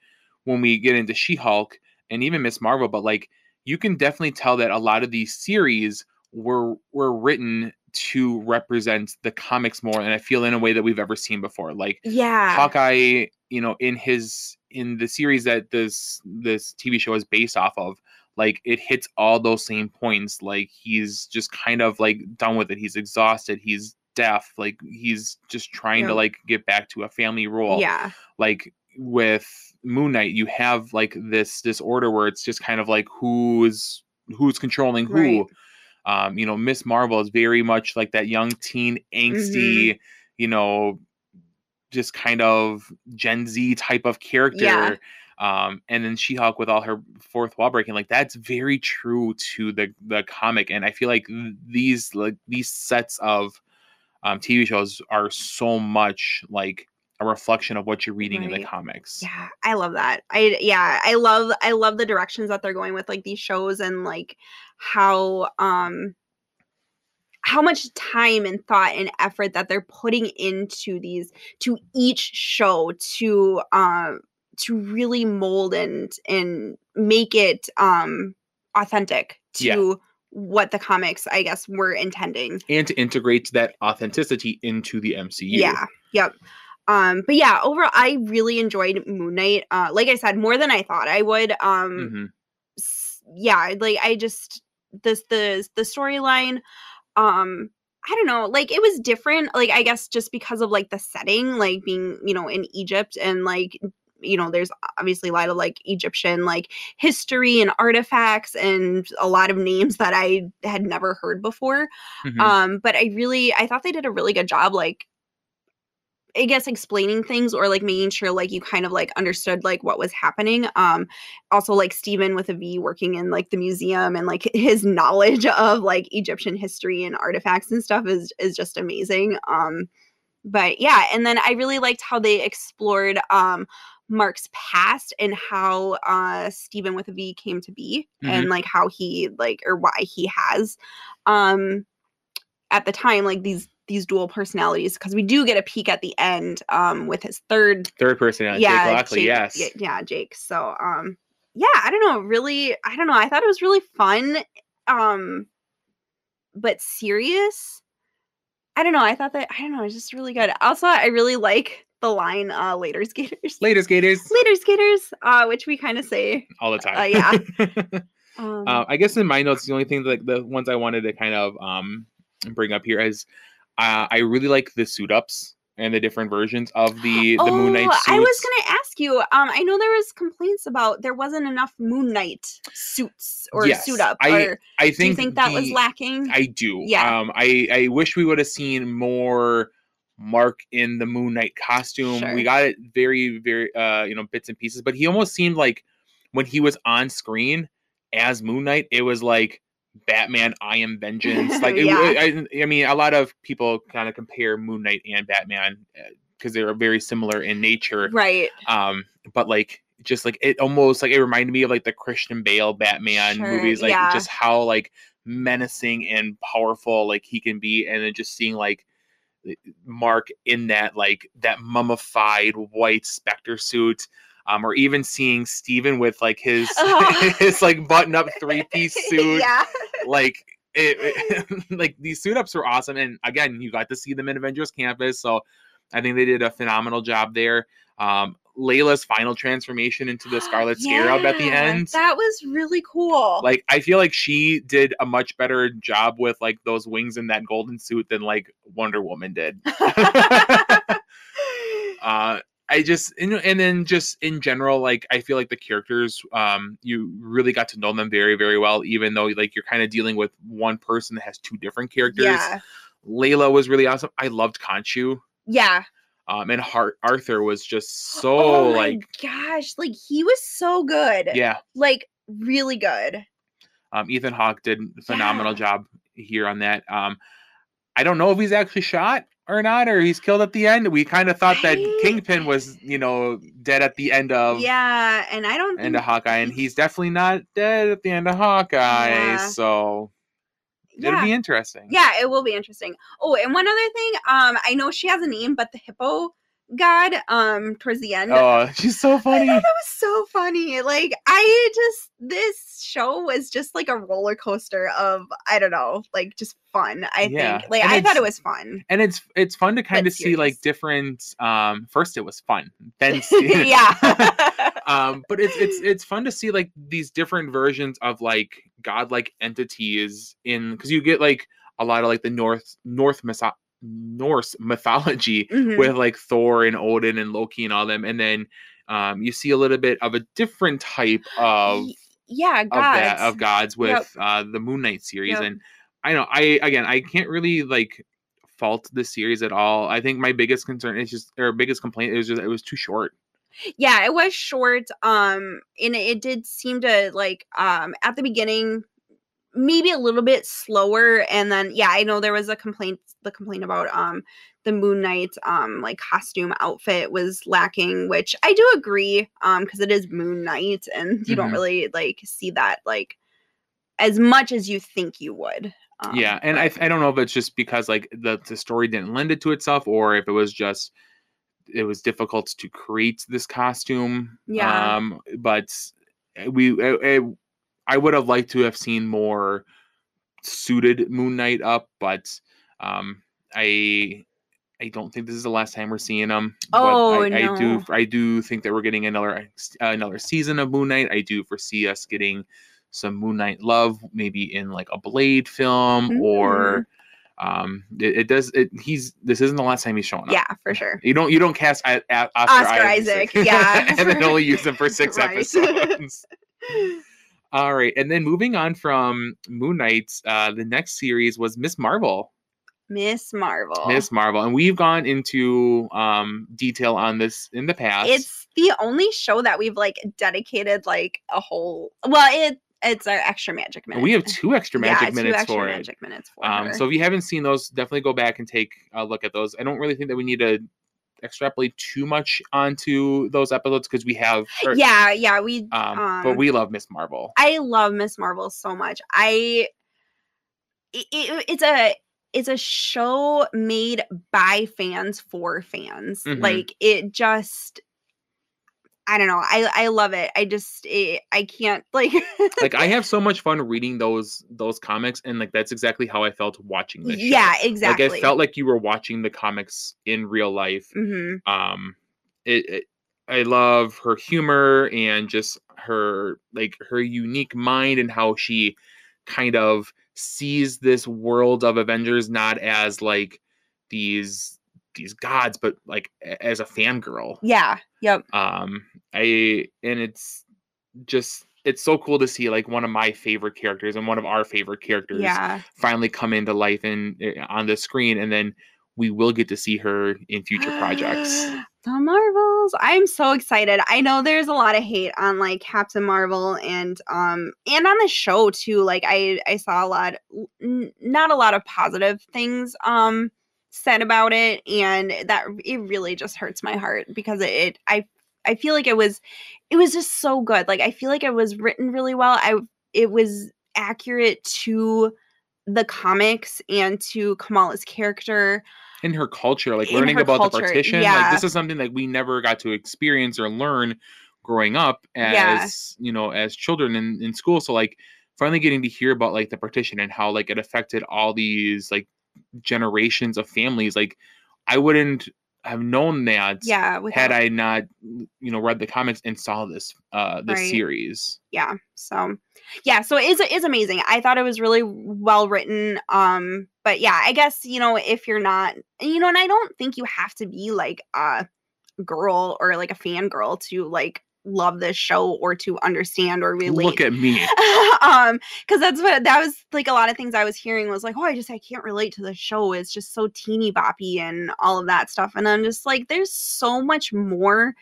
when we get into she-hulk and even miss marvel but like you can definitely tell that a lot of these series were were written to represent the comics more and i feel in a way that we've ever seen before like yeah. Hawkeye, you know, in his in the series that this this TV show is based off of, like it hits all those same points. Like he's just kind of like done with it. He's exhausted. He's deaf. Like he's just trying to like get back to a family role. yeah. Like with Moon Knight, you have like this disorder where it's just kind of like who's who's controlling who. Right. Um, you know, Miss Marvel is very much like that young teen angsty, Mm-hmm. you know, just kind of Gen Z type of character. Yeah. Um, and then She-Hulk with all her fourth wall breaking, like that's very true to the the comic. And I feel like these like these sets of um TV shows are so much like a reflection of what you're reading in the comics. Yeah, I love that. I yeah, I love I love the directions that they're going with like these shows and like how um how much time and thought and effort that they're putting into these to each show to um to really mold and and make it um authentic to Yeah. what the comics I guess were intending. And to integrate that authenticity into the MCU. Yeah. Yep. Um, but yeah, overall, I really enjoyed Moon Knight. Uh, like I said, more than I thought I would. Um, Mhm. s- yeah, like I just this the the storyline. Um, I don't know, like it was different. Like I guess just because of like the setting, like being you know in Egypt and like you know there's obviously a lot of like Egyptian like history and artifacts and a lot of names that I had never heard before Mhm. um but i really i thought they did a really good job like i guess explaining things or like making sure like you kind of like understood like what was happening um also like Steven with a v working in like the museum and like his knowledge of like egyptian history and artifacts and stuff is is just amazing um but yeah and then i really liked how they explored um marc's past and how uh Steven with a v came to be and like how he like or why he has um at the time like these these dual personalities because we do get a peek at the end um with his third Third person, uh, yeah Jake Lockley, Jake- yes. yeah, yeah jake so um yeah i don't know really i don't know i thought it was really fun um but serious i don't know i thought that i don't know It's just really good also i really like the line uh later skaters Later, skaters. later skaters uh which we kind of say All the time. Uh, yeah. um, Uh, I guess in my notes, the only thing like the ones I wanted to kind of um bring up here is uh, I really like the suit ups and the different versions of the the Moon Knight suits. Oh, I was gonna ask you. Um, I know there was complaints about there wasn't enough Moon Knight suits or Yes, suit up. I or I do you think that was lacking? I do. Yeah. Um, I I wish we would have seen more Marc in the Moon Knight costume. Sure. We got it very very uh you know bits and pieces, but he almost seemed like when he was on screen as Moon Knight, it was like Batman, I am vengeance. Like it, Yeah. I, I mean, a lot of people kind of compare Moon Knight and Batman because they are very similar in nature. right. Um, but like just like it almost like it reminded me of like the Christian Bale Batman Sure, movies, like yeah. just how like menacing and powerful like he can be, and then just seeing like Marc in that like that mummified white Spectre suit. Um, or even seeing Steven with like his Oh. his like button up three piece suit yeah. like it, it- like these suit ups were awesome and again you got to see them in avengers campus so i think they did a phenomenal job there um layla's final transformation into the scarlet scarab at the end That was really cool. like i feel like she did a much better job with like those wings and that golden suit than like wonder woman did uh I just and, and then just in general, like I feel like the characters, um, you really got to know them very, very well, even though like you're kind of dealing with one person that has two different characters. yeah. Layla was really awesome. I loved Khonshu. Yeah. Um, and Har- Arthur was just so oh my like gosh, like he was so good. yeah. Like really good. Um, Ethan Hawke did a phenomenal Yeah. job here on that. Um, I don't know if he's actually shot or not, or he's killed at the end. We kind of thought that Kingpin was, you know, dead at the end of yeah, and I don't end think of Hawkeye, and he's definitely not dead at the end of Hawkeye. Yeah. So it'll be interesting. Yeah, it will be interesting. Oh, and one other thing, um, I know she has a name, but the hippo god, um, towards the end. Oh, she's so funny. that was so funny. Like I just this show was just like a roller coaster of I don't know, like just fun. I Yeah, think. Like and I thought it was fun. and it's it's fun to kind But of see like different. Um, first it was fun, then see- yeah. um but it's it's it's fun to see like these different versions of like godlike entities in because you get like a lot of like the north north norse mythology Mhm. with like thor and odin and loki and all them and then um you see a little bit of a different type of yeah, of gods. that of gods with Yep. uh the moon knight series Yep. and i know i again i can't really like fault the series at all i think my biggest concern is just or biggest complaint is just it was too short yeah it was short um and it did seem to like um at the beginning maybe a little bit slower and then yeah i know there was a complaint the complaint about um the moon knight um like costume outfit was lacking which i do agree um because it is moon knight and you don't Mhm. really like see that like as much as you think you would um, yeah and I, I don't know if it's just because like the, the story didn't lend it to itself or if it was just it was difficult to create this costume Yeah. um but we uh, uh, i would have liked to have seen more suited moon knight up but um i i don't think this is the last time we're seeing him Oh, I, I do i do think that we're getting another another season of moon knight. I do foresee us getting some moon knight love maybe in like a blade film or um it, it does it he's this isn't the last time he's showing up. Yeah for sure. You don't you don't cast I, I, Oscar, Oscar Isaac, yeah. and then only use him for six Right. episodes all right and then moving on from moon knight uh the next series was miss marvel. Miss marvel. Miss marvel and we've gone into um detail on this in the past. It's the only show that we've like dedicated like a whole well it it's our extra magic minute we have two extra magic yeah, two minutes extra for it. magic minutes for Um, her. so if you haven't seen those, definitely go back and take a look at those. I don't really think that we need to extrapolate too much onto those episodes because we have, or- yeah yeah we um, um, but we love Miss Marvel. i love miss marvel so much i it, it- it's a it's a show made by fans for fans Mhm. like it just i don't know i i love it i just it, i can't like like I have so much fun reading those those comics, and like that's exactly how I felt watching this. show. yeah exactly Like I felt like you were watching the comics in real life. hmm Um, it, it I love her humor and just her like her unique mind and how she kind of sees this world of Avengers not as like these these gods, but like as a fangirl. yeah yep Um, I and it's just it's so cool to see like one of my favorite characters and one of our favorite characters yeah finally come into life in eh, on the screen, and then we will get to see her in future projects. the Marvels. I'm so excited. I know there's a lot of hate on like Captain Marvel and um and on the show too. Like I I saw a lot n- not a lot of positive things um said about it and that it really just hurts my heart because it, it I I feel like it was it was just so good. Like I feel like it was written really well. I it was accurate to the comics and to Kamala's character. in her culture, like In learning about the culture, partition. Like this is something that we never got to experience or learn growing up as Yeah. you know as children in, in school. So like finally getting to hear about like the partition and how like it affected all these like generations of families. Like I wouldn't have known that Yeah, had I not you know read the comics and saw this uh this Right. series. yeah so yeah so it is it is amazing i thought it was really well written um but yeah i guess you know if you're not you know and i don't think you have to be like a girl or like a fangirl to like love this show or to understand or relate Look at me. um because that's what that was like a lot of things i was hearing was like oh i just i can't relate to the show it's just so teeny boppy and all of that stuff and i'm just like there's so much more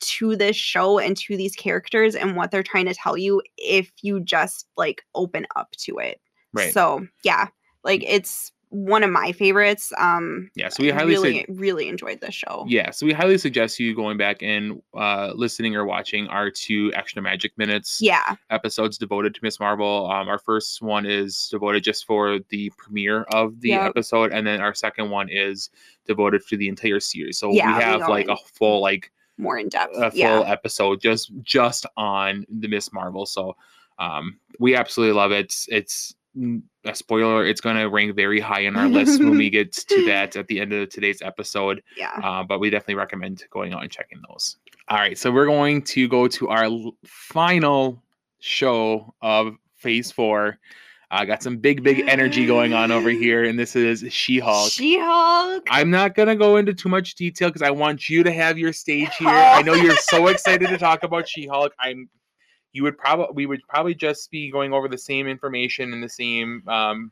to this show and to these characters and what they're trying to tell you if you just like open up to it Right. so yeah like it's one of my favorites um yeah. So we highly really sug- really enjoyed this show Yeah, so we highly suggest you going back and uh, listening or watching our two extra magic minutes yeah episodes devoted to Miss Marvel. Um, our first one is devoted just for the premiere of the Yep. episode, and then our second one is devoted to the entire series. So Yeah, we we have go like a full like more in depth a full yeah episode just just on the Miss Marvel. So um, we absolutely love it. It's, it's a spoiler. It's going to rank very high in our list when we get to that at the end of today's episode. yeah Uh, but we definitely recommend going out and checking those. All right, so we're going to go to our final show of Phase Four. I got some big, big energy going on over here, and this is She-Hulk. she-hulk I'm not gonna go into too much detail because I want you to have your stage here. I know you're so excited to talk about She-Hulk. I'm. You would probably we would probably just be going over the same information and the same um,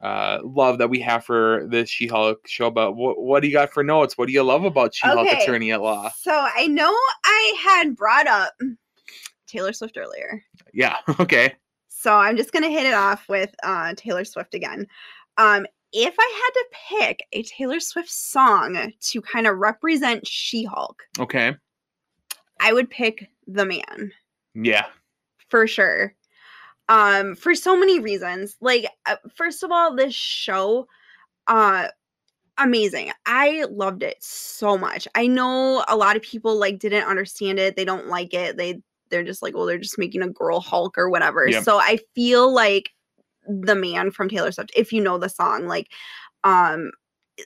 uh, love that we have for this She-Hulk show. But what what do you got for notes? What do you love about She-Hulk Okay. Attorney at Law? So I know I had brought up Taylor Swift earlier. Yeah. Okay. So I'm just gonna hit it off with uh, Taylor Swift again. Um, if I had to pick a Taylor Swift song to kind of represent She-Hulk, Okay. I would pick "The Man" Yeah. for sure. Um, for so many reasons. Like, uh, first of all, this show, uh, amazing. I loved it so much. I know a lot of people like didn't understand it. They don't like it. They they're just like, well, they're just making a girl Hulk or whatever. Yep. So I feel like the man from Taylor Swift, if you know the song, like, um,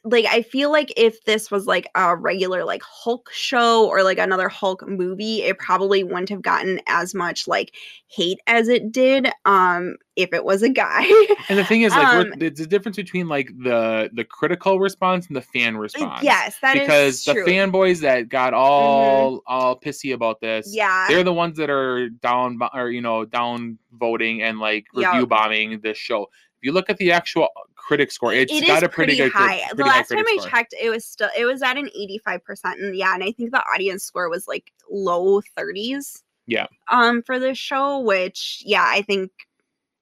like I feel like if this was like a regular like Hulk show or like another Hulk movie, it probably wouldn't have gotten as much like hate as it did um if it was a guy. And the thing is, like, Um, there's a difference between like the the critical response and the fan response. yes, that is because the true. Mm-hmm. fanboys that got all all pissy about this, yeah. they're the ones that are down or you know down voting and like Yep. review bombing this show. You look at the actual critic score, It- it's it got a pretty, good high. pretty the high last time I score. checked, it was still it was at an 85%. And yeah, and I think the audience score was like low 30s. Yeah. Um for this show, which yeah, I think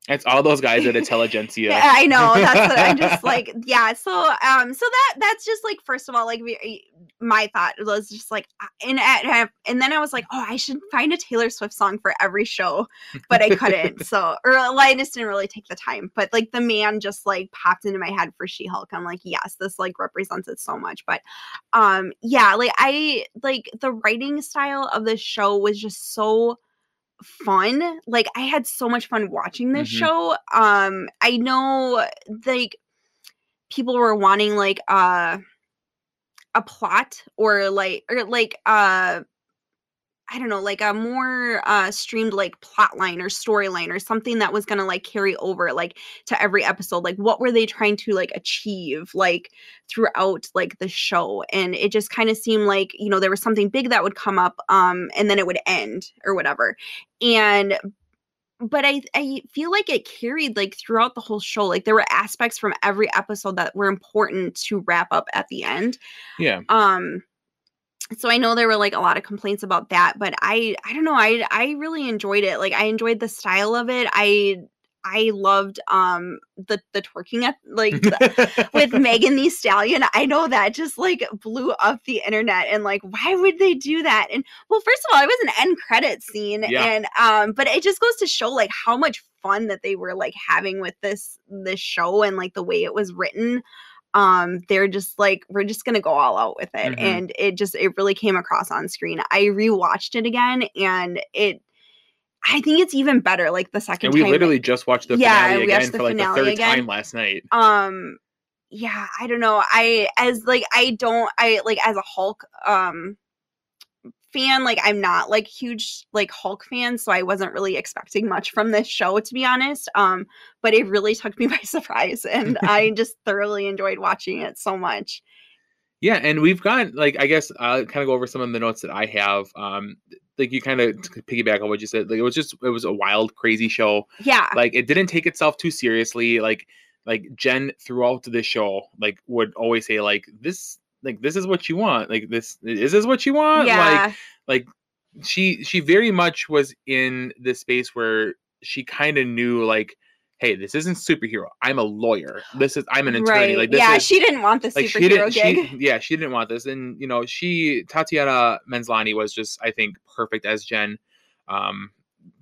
It's all those guys at Intelligencia. Yeah, I know. That's what I'm just like, yeah. So, um, so that that's just like first of all, like we- my thought was just like, uh, and and then I was like, oh, I should find a Taylor Swift song for every show, but I couldn't. so, or well, I just didn't really take the time. But like the man just like popped into my head for She Hulk. I'm like, yes, this like represents it so much. But, um, yeah, like I like the writing style of the show was just so fun. Like I had so much fun watching this Mhm. show. Um I know like people were wanting like uh a plot or like or like uh I don't know, like a more uh streamed like plot line or storyline or something that was gonna like carry over like to every episode. Like what were they trying to like achieve like throughout like the show? And it just kind of seemed like, you know, there was something big that would come up um and then it would end or whatever. And but I I feel like it carried like throughout the whole show. Like there were aspects from every episode that were important to wrap up at the end yeah. um so i know there were like a lot of complaints about that but i i don't know i i really enjoyed it like i enjoyed the style of it i I loved um the the twerking at like the, with Megan Thee Stallion. I know that just like blew up the internet and like why would they do that? And well, first of all, it was an end credit scene Yeah. and um but it just goes to show like how much fun that they were like having with this this show and like the way it was written. Um they're just like we're just going to go all out with it Mhm. and it just it really came across on screen. I rewatched it again and it I think it's even better like the second and we time. literally just watched the Yeah, finale again the for like the third again. time last night. um yeah i don't know i as like i don't i like as a hulk um fan like i'm not like huge like hulk fan so i wasn't really expecting much from this show to be honest um but it really took me by surprise and i just thoroughly enjoyed watching it so much Yeah, and we've got like I guess I'll kind of go over some of the notes that I have. Um, like you kind of piggyback on what you said. Like it was just it was a wild, crazy show. yeah Like it didn't take itself too seriously. Like like Jen throughout the show like would always say like this like this is what you want. Like this is this what you want. yeah Like like she she very much was in this space where she kind of knew like hey this isn't superhero i'm a lawyer this is i'm an attorney right like this yeah is she didn't want the like she superhero didn't gig she yeah she didn't want this and you know she tatiana maslany was just i think perfect as jen um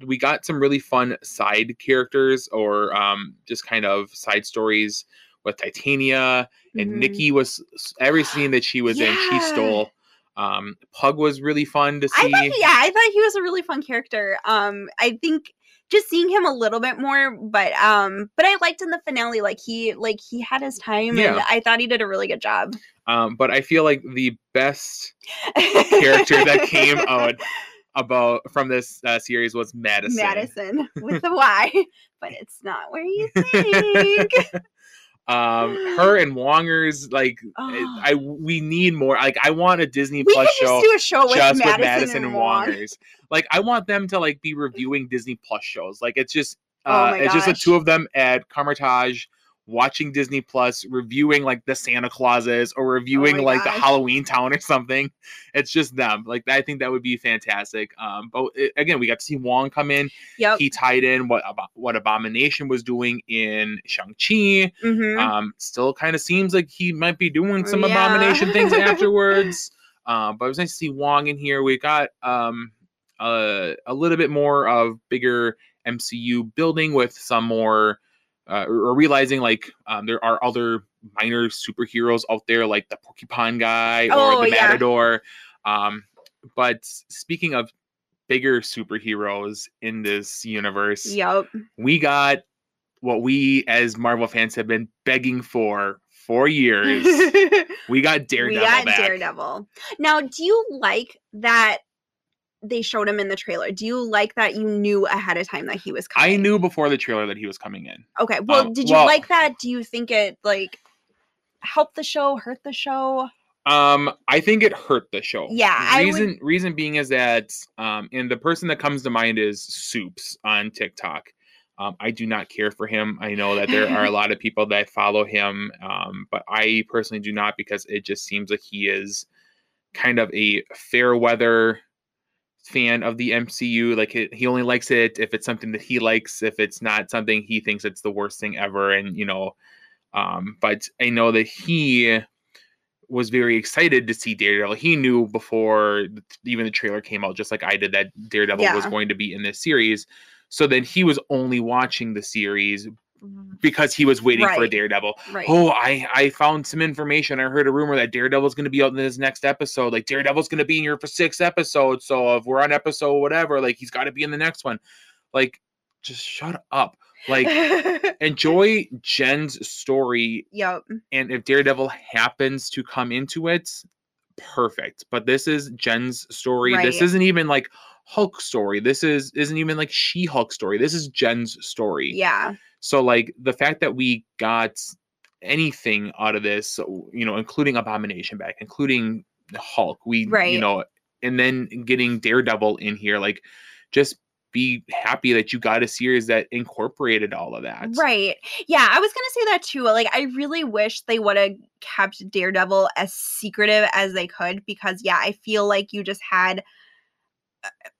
we got some really fun side characters or um just kind of side stories with titania and Mhm. nikki was every scene that she was in she stole um pug was really fun to I see thought, yeah, I thought he was a really fun character. Um, I think just seeing him a little bit more, but um, but I liked in the finale, like he like he had his time, and I thought he did a really good job. um but i feel like the best character that came out about from this uh, series was madisynn Madisynn with the Y, but it's not where you think. um her and wonger's like Oh. i we need more like i want a disney we plus show just do a show with just Madisynn, with madisynn and Wong. wongers like i want them to like be reviewing disney plus shows like it's just Oh uh my it's just the two of them at Kamar-Taj watching disney plus reviewing like the santa clauses or reviewing Oh like gosh. the halloween town or something it's just them like i think that would be fantastic um but it, again we got to see wong come in Yep. he tied in what what abomination was doing in shang-chi Mhm. um, still kind of seems like he might be doing some Yeah. abomination things afterwards. Um, but it was nice to see Wong in here. We got um, uh, a little bit more of bigger MCU building with some more, uh, or or realizing like um, there are other minor superheroes out there, like the Porcupine guy or Oh, the yeah. Matador. Um, but speaking of bigger superheroes in this universe, Yep. we got what we as Marvel fans have been begging for for years. we got Daredevil we got back. Daredevil. Now, do you like that they showed him in the trailer? Do you like that you knew ahead of time that he was coming? I knew before the trailer that he was coming in. Okay. Well, um, did you well- like that? Do you think it like helped the show, hurt the show? Um, I think it hurt the show. Yeah, I would- Reason reason being is that um, and the person that comes to mind is Soups on TikTok. Um, I do not care for him. I know that there are a lot of people that follow him, um, but I personally do not because it just seems like he is kind of a fair weather fan of the MCU. Like he only likes it if it's something that he likes. If it's not something, he thinks it's the worst thing ever. And you know, um, but I know that he was very excited to see Daredevil. He knew before even the trailer came out, just like I did, that Daredevil was going to be in this series. So then he was only watching the series because he was waiting for Right. Daredevil. Right. Oh, I I found some information. I heard a rumor that Daredevil's going to be out in this next episode. Like Daredevil's going to be in here for six episodes. So if we're on episode whatever, like he's got to be in the next one. Like, just shut up. Like enjoy Jen's story yep. and if Daredevil happens to come into it, perfect. But this is Jen's story. This isn't even like Hulk story. This is isn't even like She Hulk story. This is Jen's story. Yeah. So like the fact that we got anything out of this, you know, including Abomination back, including Hulk, we right. you know, and then getting Daredevil in here, like just be happy that you got a series that incorporated all of that. Right. Yeah, I was gonna say that too. Like, I really wish they would have kept Daredevil as secretive as they could because, yeah, I feel like you just had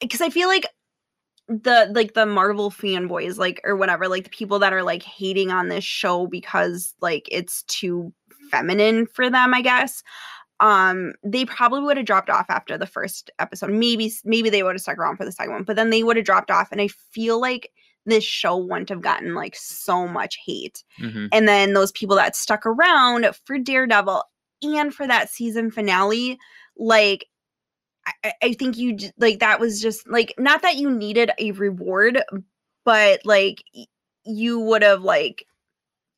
because I feel like the like the Marvel fanboys, like or whatever, like the people that are like hating on this show because like it's too feminine for them, I guess. Um, they probably would have dropped off after the first episode. Maybe maybe they would have stuck around for the second one, but then they would have dropped off. And I feel like this show wouldn't have gotten like so much hate. Mhm. And then those people that stuck around for Daredevil and for that season finale, like I- I, think you like that was just like not that you needed a reward, but like you would have like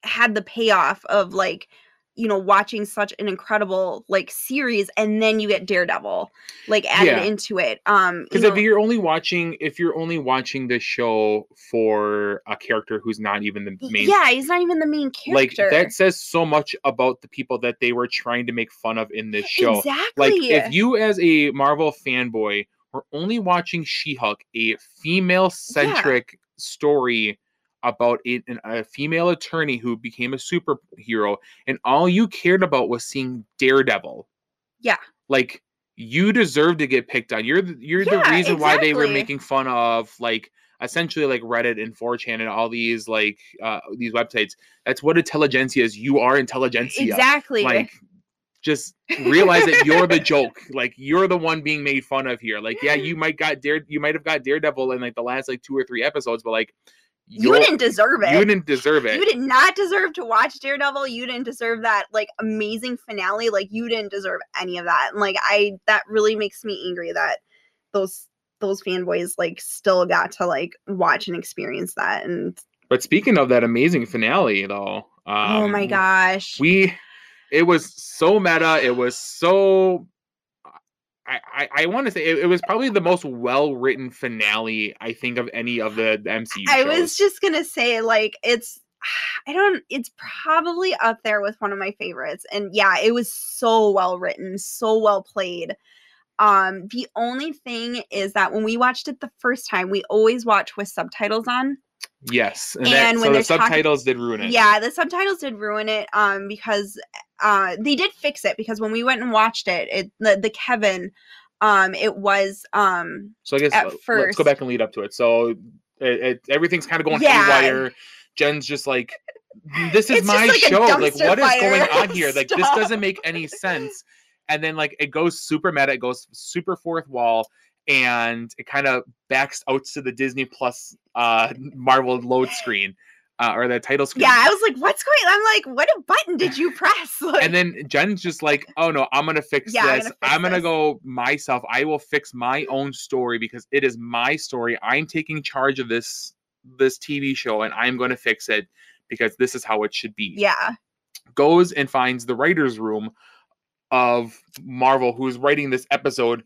had the payoff of like you know watching such an incredible like series and then you get daredevil like added Yeah. into it um you Because if you're only watching, if you're only watching this show for a character who's not even the main, yeah he's not even the main character. like that says so much about the people that they were trying to make fun of in this show. exactly Like if you as a Marvel fanboy were only watching She-Hulk, a female-centric story about a, a female attorney who became a superhero, and all you cared about was seeing Daredevil. Yeah. Like you deserve to get picked on. You're the, you're the Yeah, reason why they were making fun of like essentially like Reddit and 4chan and all these like uh these websites. That's what Intelligencia is. You are Intelligencia exactly like just realize that you're the joke like you're the one being made fun of here like yeah you might got dare you might have got daredevil in like the last like two or three episodes but like you didn't deserve it you didn't deserve it You did not deserve to watch Daredevil. You didn't deserve that like amazing finale. Like you didn't deserve any of that. And like I that really makes me angry that those those fanboys like still got to like watch and experience that. And but speaking of that amazing finale though um, oh my gosh. we it was so meta it was so I, I, I want to say it, it was probably the most well written finale I think of any of the, the MCU. I was just gonna say like it's I don't it's probably up there with one of my favorites. And yeah, it was so well written, so well played. Um the only thing is that when we watched it the first time, we always watch with subtitles on. yes, and, and that, when so the they're talking- subtitles did ruin it. Yeah, the subtitles did ruin it um because uh they did fix it because when we went and watched it, it the, the Kevin um it was um So I guess at uh, let's go back and lead up to it. So it, it, everything's kind of going Yeah. haywire. Jen's just like, "This is It's my like show. Like, what is going on here? Like, this doesn't make any sense." And then like it goes super meta. It goes super fourth wall, and it kind of backs out to the Disney Plus uh Marvel load screen. Uh, or the title screen. yeah, I was like, what's going I'm like, what a button did you press? Like, And then Jen's just like, oh no, I'm gonna fix Yeah, I'm this. gonna fix I'm gonna this." go myself. I will fix my own story because it is my story. I'm taking charge of this this TV show and I'm gonna fix it because this is how it should be. yeah. Goes and finds the writer's room of Marvel who's writing this episode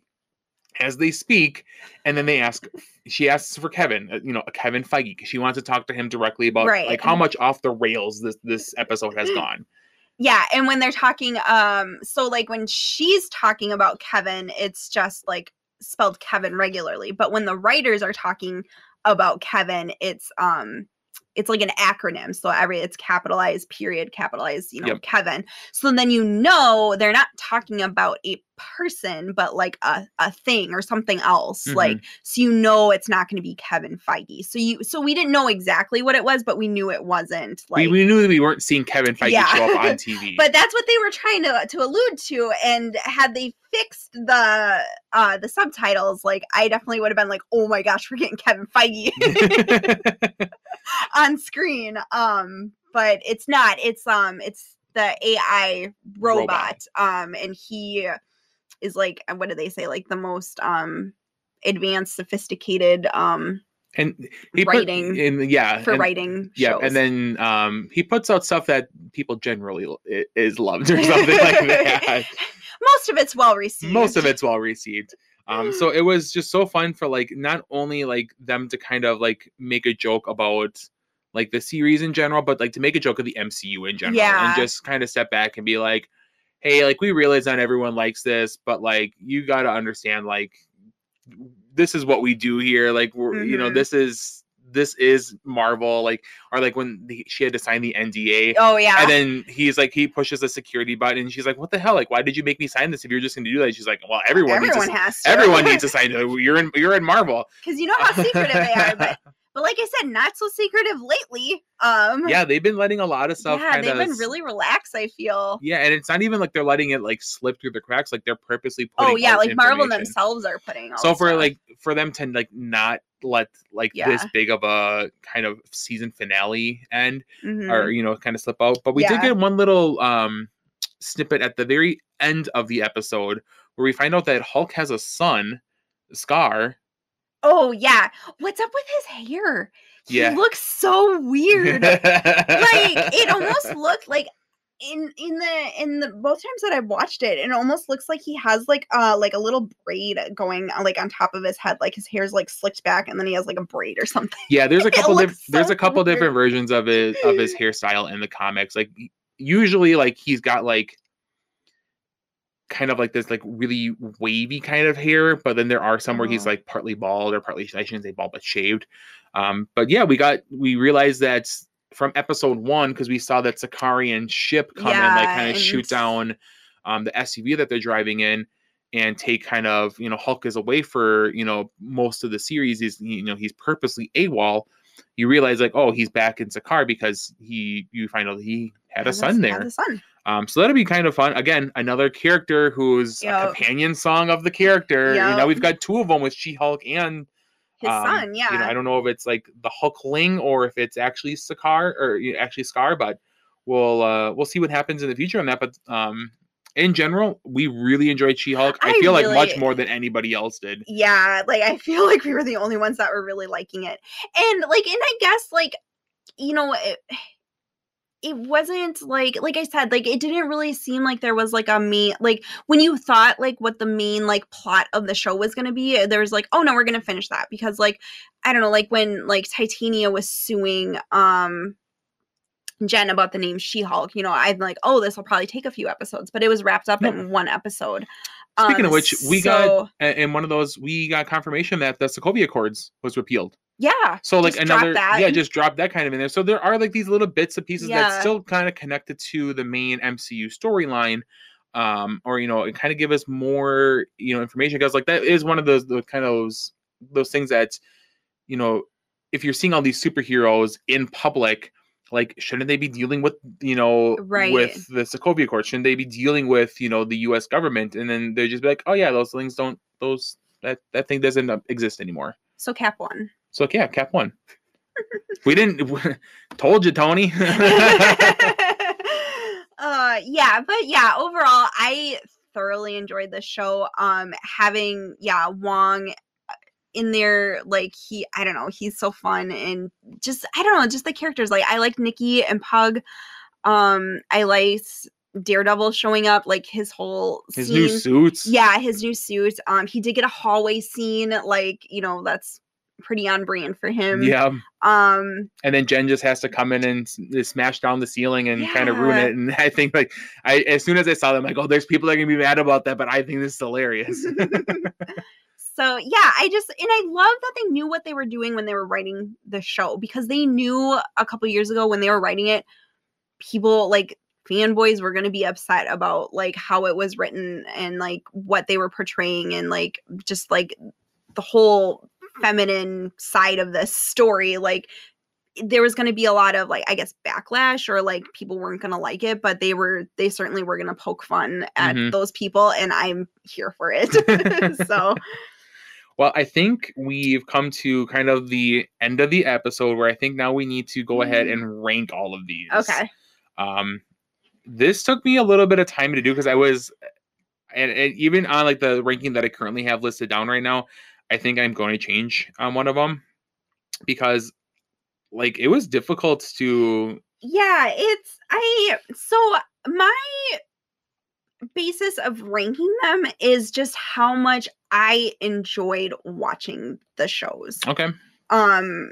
as they speak, and then they ask she asks for Kevin, uh, you know, Kevin Feige, she wants to talk to him directly about Right. like how much off the rails this this episode has gone. Yeah, and when they're talking, um, so like when she's talking about Kevin, it's just like spelled Kevin regularly. But when the writers are talking about Kevin, it's um it's like an acronym. So every it's capitalized, period, capitalized, you know, Yep. Kevin. So then you know they're not talking about a person, but like a, a thing or something else. Mhm. Like so you know it's not gonna be Kevin Feige. So you so we didn't know exactly what it was, but we knew it wasn't like we, we knew that we weren't seeing Kevin Feige Yeah. show up on TV. but that's what they were trying to to allude to and had they fixed the uh the subtitles like i definitely would have been like oh my gosh we're getting kevin feige on screen um but it's not it's um it's the ai robot, um and he is like uh, what do they say like the most um advanced sophisticated um and he put- writing and yeah, for and, writing yeah, shows. and then um he puts out stuff that people generally is loved or something like that. most of it's well received Most of it's well received. Um, so it was just so fun for like not only like them to kind of like make a joke about like the series in general, but like to make a joke of the MCU in general, Yeah. and just kind of step back and be like, hey, like we realize not everyone likes this, but like you got to understand like this is what we do here. Like we're you know Mhm. this is this is Marvel, like, or like when the, she had to sign the NDA. Oh yeah. And then he's like, he pushes the security button, and she's like, "What the hell? Like, why did you make me sign this if you're just going to do that?" She's like, "Well, everyone, everyone needs to, has to. everyone needs to sign. it. You're in, you're in Marvel. because you know how secretive they are, but but like I said, not so secretive lately. Um yeah, they've been letting a lot of stuff. yeah, they've been really relaxed, I feel. Yeah, and it's not even like they're letting it like slip through the cracks. Like they're purposely putting. Oh yeah, like Marvel themselves are putting So for stuff. like for them to like not let like this big of a kind of season finale end Mhm. or you know kind of slip out, but we did get one little um snippet at the very end of the episode where we find out that Hulk has a son, Skaar. Oh yeah. What's up with his hair? He Yeah. looks so weird. like it almost looked like in in the in the both times that I've watched it, it almost looks like he has like uh like a little braid going uh, like on top of his head, like his hair's like slicked back, and then he has like a braid or something. Yeah, there's a couple diff- looks there's a couple weird. different versions of his of his hairstyle in the comics. Like usually like he's got like kind of like this like really wavy kind of hair, but then there are some where he's Oh. like partly bald or partly I shouldn't say bald but shaved. Um but yeah, we got we realized that from episode 1 because we saw that Sakaaran ship come and like kind of shoot down um the SUV that they're driving in and take kind of you know Hulk is away for you know most of the series is you know he's purposely AWOL. You realize like oh he's back in Sakaar because he you find out he had a son had there. a son. Um, so that'll be kind of fun. Again, another character who's a companion song of the character. You know we've got two of them with She Hulk and His um, son, yeah. You know I don't know if it's like the Hulkling or if it's actually Sakaar or you know, actually Skaar, but we'll uh we'll see what happens in the future on that. But um in general, we really enjoyed She Hulk. I, I feel like much more than anybody else did. yeah like i feel like we were the only ones that were really liking it and like and i guess like you know it, it wasn't like like i said like it didn't really seem like there was like a main like when you thought like what the main like plot of the show was going to be there was like oh no we're going to finish that because like i don't know like when like titania was suing um Jen about the name She-Hulk, you know, I'm like, oh, this will probably take a few episodes, but it was wrapped up No. in one episode. Speaking Um, of which, we got so- a- in one of those we got confirmation that the Sokovia Accords was repealed. Yeah. So like another yeah, just drop that kind of in there. So there are like these little bits and pieces Yeah. that's still kind of connected to the main MCU storyline. Um, or you know, it kind of give us more, you know, information because like that is one of those the kind of those those things that, you know, if you're seeing all these superheroes in public, like shouldn't they be dealing with, you know, Right. with the Sokovia Accord? Shouldn't they be dealing with, you know, the US government? And then they just be like, Oh yeah, those things don't those that that thing doesn't uh, exist anymore. So Cap one. So yeah, Cap one. we didn't told you, Tony. uh yeah, but yeah, overall I thoroughly enjoyed the show. Um having yeah, Wong uh, in there like he I don't know, he's so fun and just I don't know, just the characters like I like Nikki and Pug. Um I like Daredevil showing up like his whole His scene. new suits. Yeah, his new suit. Um, he did get a hallway scene, like you know, that's pretty on brand for him. Yeah. Um, And then Jen just has to come in and uh, smash down the ceiling and kind of ruin it. And I think like I as soon as I saw them, like, oh, there's people that are gonna be mad about that, but I think this is hilarious. so yeah, I just and I love that they knew what they were doing when they were writing the show because they knew a couple years ago when they were writing it, people like fanboys were going to be upset about like how it was written and like what they were portraying and like just like the whole feminine side of this story like there was going to be a lot of like i guess backlash or like people weren't going to like it but they were they certainly were going to poke fun at Mhm. those people and i'm here for it so well, I think we've come to kind of the end of the episode where I think now we need to go ahead and rank all of these. okay um this took me a little bit of time to do because i was and, and even on like the ranking that i currently have listed down right now i think i'm going to change on one of them because like it was difficult to yeah it's i so my basis of ranking them is just how much i enjoyed watching the shows okay um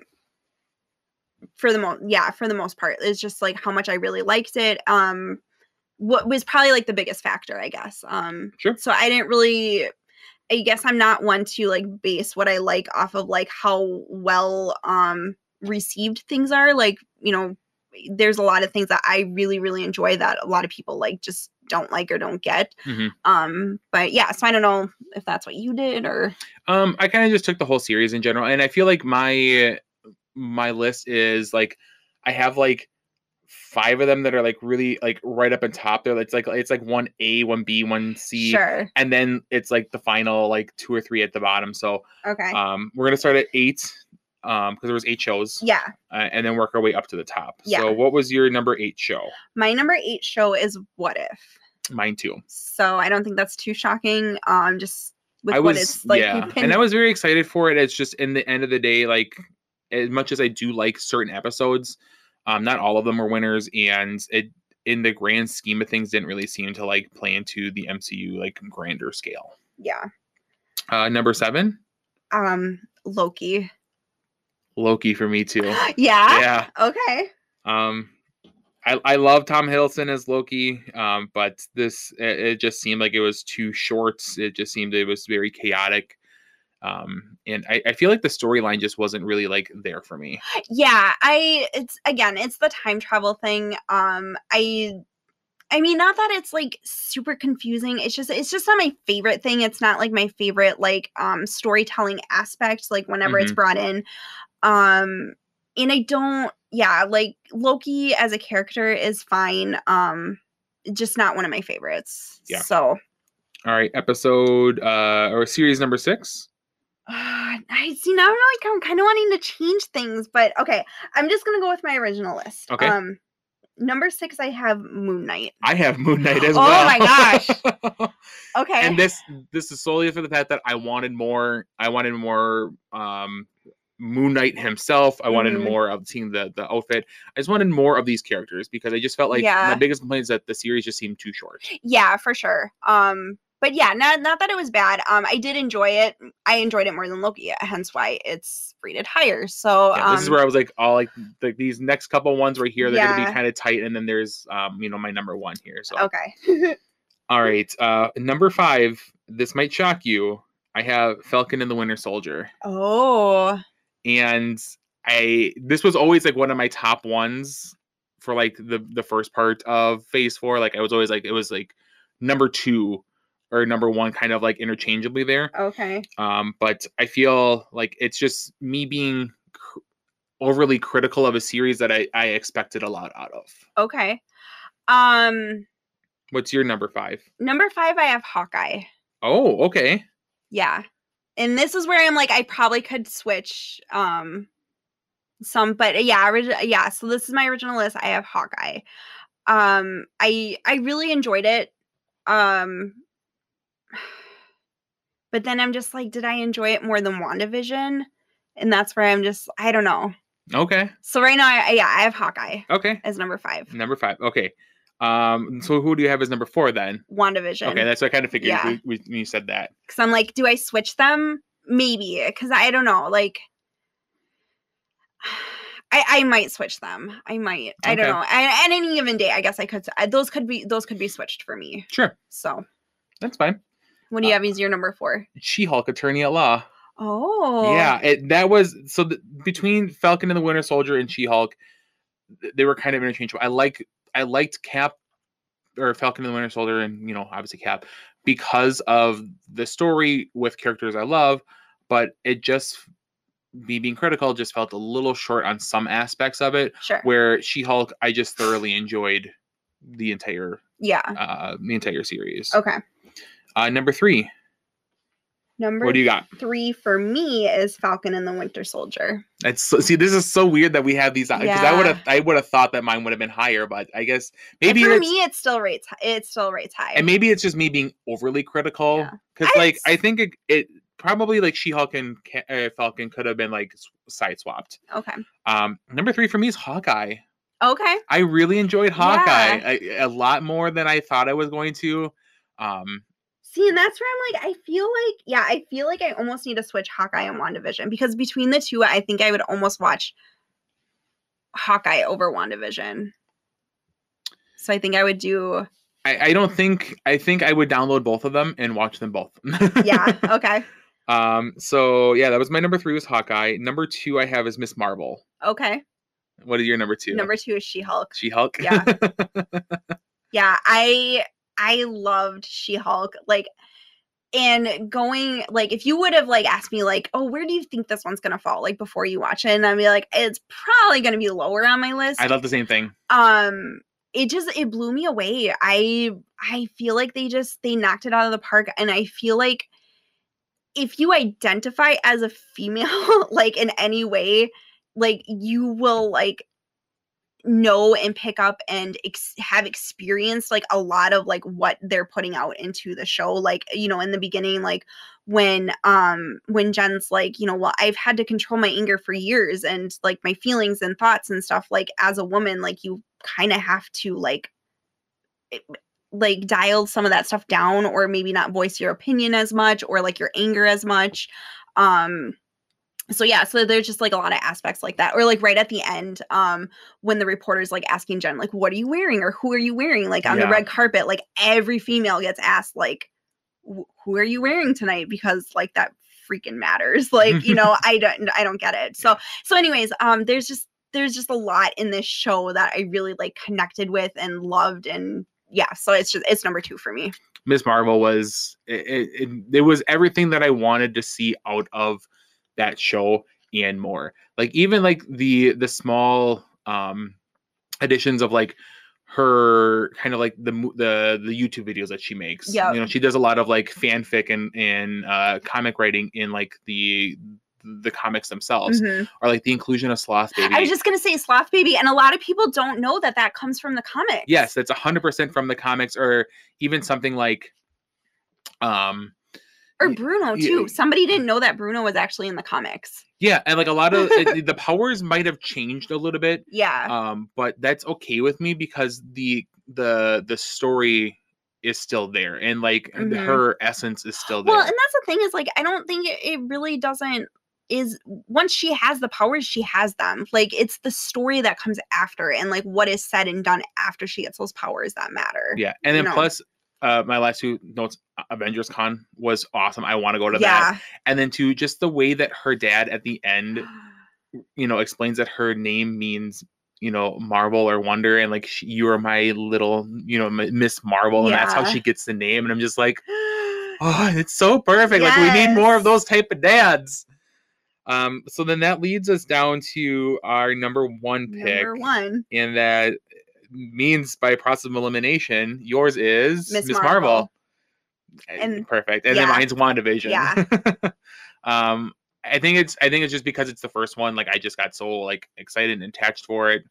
for the most yeah for the most part it's just like how much i really liked it um what was probably like the biggest factor i guess um Sure. so i didn't really i guess i'm not one to like base what i like off of like how well um received things are. Like, you know, there's a lot of things that I really, really enjoy that a lot of people like just don't like or don't get. Mhm. Um, but yeah, so I don't know if that's what you did or Um, I kind of just took the whole series in general, and I feel like my my list is like I have like five of them that are like really like right up on top there. It's like it's like one A, one B, one C, sure. and then it's like the final like two or three at the bottom. So Okay. um, we're gonna start at eight um because there was eight shows, yeah. uh, and then work our way up to the top. Yeah. So what was your number eight show? My number eight show is What If. Mine too. So I don't think that's too shocking. Um, just with I what it's like. yeah, pinned- and I was very excited for it. It's just in the end of the day, like as much as I do like certain episodes, um, not all of them were winners, and it in the grand scheme of things didn't really seem to like play into the MCU like grander scale. yeah. Uh, number seven, Um, Loki. Loki for me too. yeah. yeah. Okay. Um, I I love Tom Hiddleston as Loki, um, but this it, it just seemed like it was too short. It just seemed it was very chaotic. Um, and I, I feel like the storyline just wasn't really like there for me. Yeah. I. It's again. It's the time travel thing. Um. I. I mean, not that it's like super confusing. It's just it's just not my favorite thing. It's not like my favorite like um storytelling aspect. Like whenever it's brought in, um, and I don't. Yeah, like Loki as a character is fine. Um, just not one of my favorites. Yeah. So All right, episode uh or series number six. Uh, I see now. I'm like I'm kind of wanting to change things, but okay. I'm just gonna go with my original list. Okay. Um, number six, I have Moon Knight. I have Moon Knight as Oh well. Oh my gosh. Okay. and this this is solely for the fact that I wanted more. I wanted more um Moon Knight himself. I wanted Mhm. more of seeing the the outfit. I just wanted more of these characters because I just felt like Yeah. my biggest complaint is that the series just seemed too short. yeah, for sure. Um, but yeah, not not that it was bad. Um, I did enjoy it. I enjoyed it more than Loki, hence why it's rated higher. So Yeah, um, this is where I was like, all like the, these next couple ones right here, they're gonna be kind of tight, and then there's um you know my number one here. So okay. all right, uh number five. This might shock you. I have Falcon and the Winter Soldier. oh, and I this was always like one of my top ones for like the the first part of Phase Four. Like I was always like it was like number two or number one, kind of like interchangeably there. okay. Um, but I feel like it's just me being cr- overly critical of a series that I I expected a lot out of. Okay. Um, What's your number five? number five, I have Hawkeye. Oh, okay. yeah and this is where i'm like i probably could switch um some but uh, yeah orig- yeah so this is my original list i have hawkeye um i i really enjoyed it um but then i'm just like did i enjoy it more than wandavision and that's where i'm just i don't know Okay. so right now I, yeah i have hawkeye Okay. as number five Number five. Okay. Um. So who do you have as number four then? wandavision Okay, that's what I kind of figured Yeah. we, we, when you said that. because I'm like, do I switch them? Maybe because I don't know. Like, I I might switch them. I might. I don't know. And, and any given day, I guess I could. I- Those could be those could be switched for me. Sure, So, that's fine. What do you Uh, have as your number four? She-Hulk Attorney at Law. Oh, Yeah, it, that was so the, between Falcon and the Winter Soldier and She-Hulk, they were kind of interchangeable. I like I liked Cap or Falcon and the Winter Soldier, and you know obviously Cap because of the story with characters I love, but it just me being critical just felt a little short on some aspects of it. Sure. Where She-Hulk, I just thoroughly enjoyed the entire yeah. uh the entire series. Okay. Uh, number three, Number what do you got? three for me is Falcon and the Winter Soldier. It's so, see, this is so weird that we have these because I would have I would have thought that mine would have been higher, but I guess And maybe for me, it still rates. It still rates high. and maybe it's just me being overly critical because I like I think it, it probably like She-Hulk and uh, Falcon could have been like side swapped. okay. Um, number three for me is Hawkeye. Okay. I really enjoyed Hawkeye Yeah. I, a lot more than I thought I was going to. Um, See, and that's where I'm like, I feel like, yeah, I feel like I almost need to switch Hawkeye and WandaVision because between the two, I think I would almost watch Hawkeye over WandaVision. So I think I would do, I, I don't think I think I would download both of them and watch them both. yeah, okay. Um, so yeah, that was my number three was Hawkeye. Number two I have is Miss Marvel. Okay. What is your number two? Number two is She Hulk. She Hulk. Yeah. Yeah, I I loved She Hulk. Like and going like if you would have like asked me like, oh, where do you think this one's gonna fall? Like before you watch it, and I'd be like, it's probably gonna be lower on my list. I love the same thing. um it just it blew me away i i feel like they just they knocked it out of the park and i feel like if you identify as a female like in any way like you will like know and pick up and ex- have experienced like a lot of like what they're putting out into the show like you know in the beginning like when um when Jen's like you know well I've had to control my anger for years and like my feelings and thoughts and stuff like as a woman like you kind of have to like it- like dial some of that stuff down or maybe not voice your opinion as much or like your anger as much um so yeah so there's just like a lot of aspects like that or like right at the end um when the reporter's like asking jen like what are you wearing? or who are you wearing? like on Yeah. the red carpet like every female gets asked like who are you wearing tonight? because like that freaking matters like you know i don't i don't get it. So so anyways um there's just there's just a lot in this show that i really like connected with and loved and yeah so it's just it's number two for me. Miss Marvel was it, it, it, it was everything that I wanted to see out of that show and more. Like even like the the small um additions of like her kind of like the the the YouTube videos that she makes. Yeah, You know, she does a lot of like fanfic and and uh comic writing in like the the comics themselves Mhm. or like the inclusion of sloth baby i was just gonna say sloth baby and a lot of people don't know that that comes from the comics yes that's 100% from the comics or even something like um or bruno yeah. too somebody didn't know that bruno was actually in the comics Yeah, and like a lot of it, the powers might have changed a little bit, yeah um, but that's okay with me because the the the story is still there, and like Mhm. her essence is still there. well and that's the thing is like i don't think it, it really doesn't is once she has the powers she has them like it's the story that comes after and like what is said and done after she gets those powers that matter yeah, and then you know. plus, uh, my last two notes, uh, Avengers Con was awesome. I want to go to that, yeah and then to just the way that her dad at the end, you know, explains that her name means. You know, Marvel or Wonder, and like she, you are my little, you know, Miss Marvel, and that's how she gets the name. And I'm just like, Oh, it's so perfect. Like we need more of those type of dads. Um, so then that leads us down to our number one pick, number one and that means by process of elimination, yours is Miss Marvel. Marvel. Eh, And- perfect, and then yeah. mine's WandaVision. Yeah. um, I think it's I think it's just because it's the first one. Like I just got so like excited and attached for it.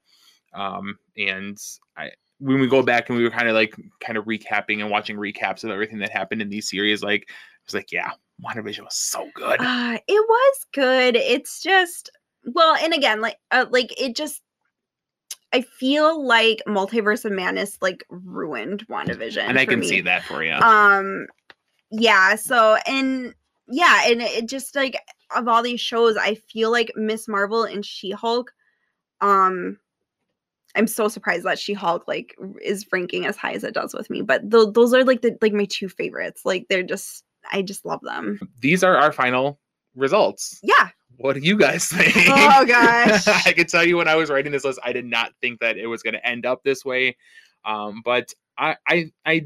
Um, and I when we go back and we were kind of like kind of recapping and watching recaps of everything that happened in these series, like it was like, yeah, WandaVision was so good. Uh, it was good. It's just well, and again, like uh, like it just I feel like Multiverse of Madness like ruined WandaVision. and I can me. see that for you. Um yeah, so and yeah, and it just like of all these shows, I feel like Miss Marvel and She-Hulk um I'm so surprised that She-Hulk like is ranking as high as it does with me, but th- those are like the like my two favorites. Like they're just I just love them. These are our final results. Yeah. What do you guys think? Oh, gosh. I can tell you when I was writing this list, I did not think that it was going to end up this way. Um, but I, I, I,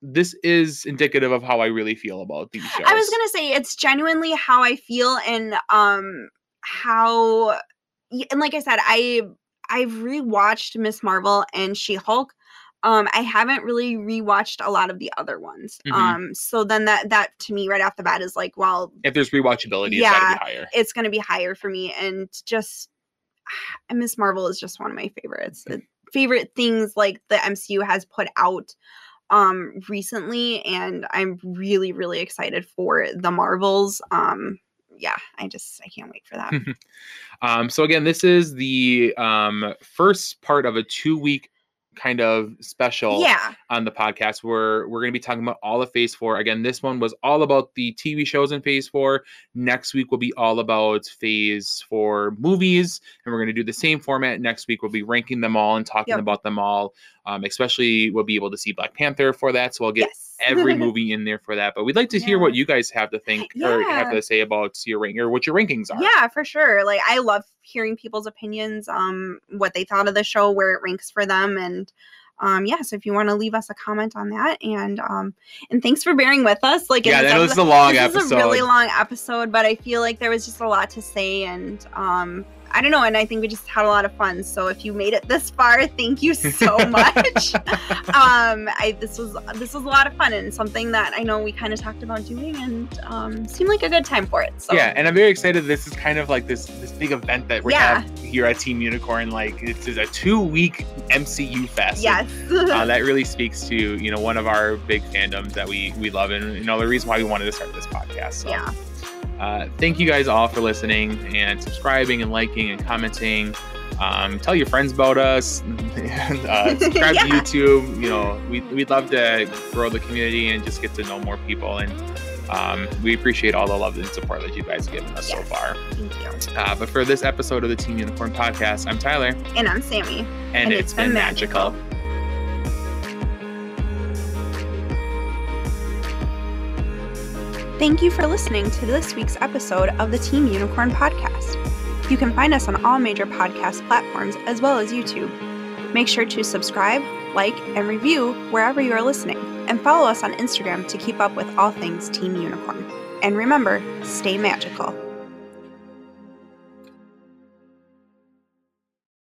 this is indicative of how I really feel about these shows. I was gonna say it's genuinely how I feel and um how and like I said, I I've rewatched Miss Marvel and She Hulk. Um, I haven't really rewatched a lot of the other ones. Mhm. Um, so then that that to me right off the bat is like, well, if there's rewatchability, it's Yeah. be higher. it's gonna be higher for me, and just and Miss Marvel is just one of my favorites. Mm-hmm. Favorite things like the MCU has put out um recently and I'm really really excited for the Marvels. Um yeah, I just I can't wait for that. Um, so again, this is the um, first part of a two-week kind of special. yeah. on the podcast where we're going to be talking about all of phase four again this one was all about the tv shows in phase four next week will be all about phase four movies and we're going to do the same format next week we'll be ranking them all and talking Yep. about them all um, especially we'll be able to see black panther for that so i'll get yes. every movie in there for that but we'd like to hear what you guys have to think or have to say about your rank or what your rankings are Yeah, for sure. Like I love hearing people's opinions, um, what they thought of the show, where it ranks for them, and um yeah so if you want to leave us a comment on that and um and thanks for bearing with us like Yeah, this that was a long this episode. is a really long episode but i feel like there was just a lot to say and um i don't know and i think we just had a lot of fun so if you made it this far thank you so much um i this was this was a lot of fun and something that i know we kind of talked about doing and um seemed like a good time for it so Yeah, and I'm very excited. This is kind of like this this big event that we Yeah. have here at Team Unicorn. Like this is a two week MCU fest. yes uh, that really speaks to you know one of our big fandoms that we we love and you know the reason why we wanted to start this podcast so yeah uh, thank you guys all for listening and subscribing and liking and commenting. Um, tell your friends about us. And uh, subscribe to youtube. You know we, we'd love to grow the community and just get to know more people. And um, we appreciate all the love and support that you guys have given us so far. Thank you. Uh, but for this episode of the team unicorn podcast i'm tyler. And i'm sammy. And, it's been magical. Thank you for listening to this week's episode of the Team Unicorn podcast. You can find us on all major podcast platforms as well as YouTube. Make sure to subscribe, like, and review wherever you are listening, and follow us on Instagram to keep up with all things Team Unicorn. And remember, stay magical.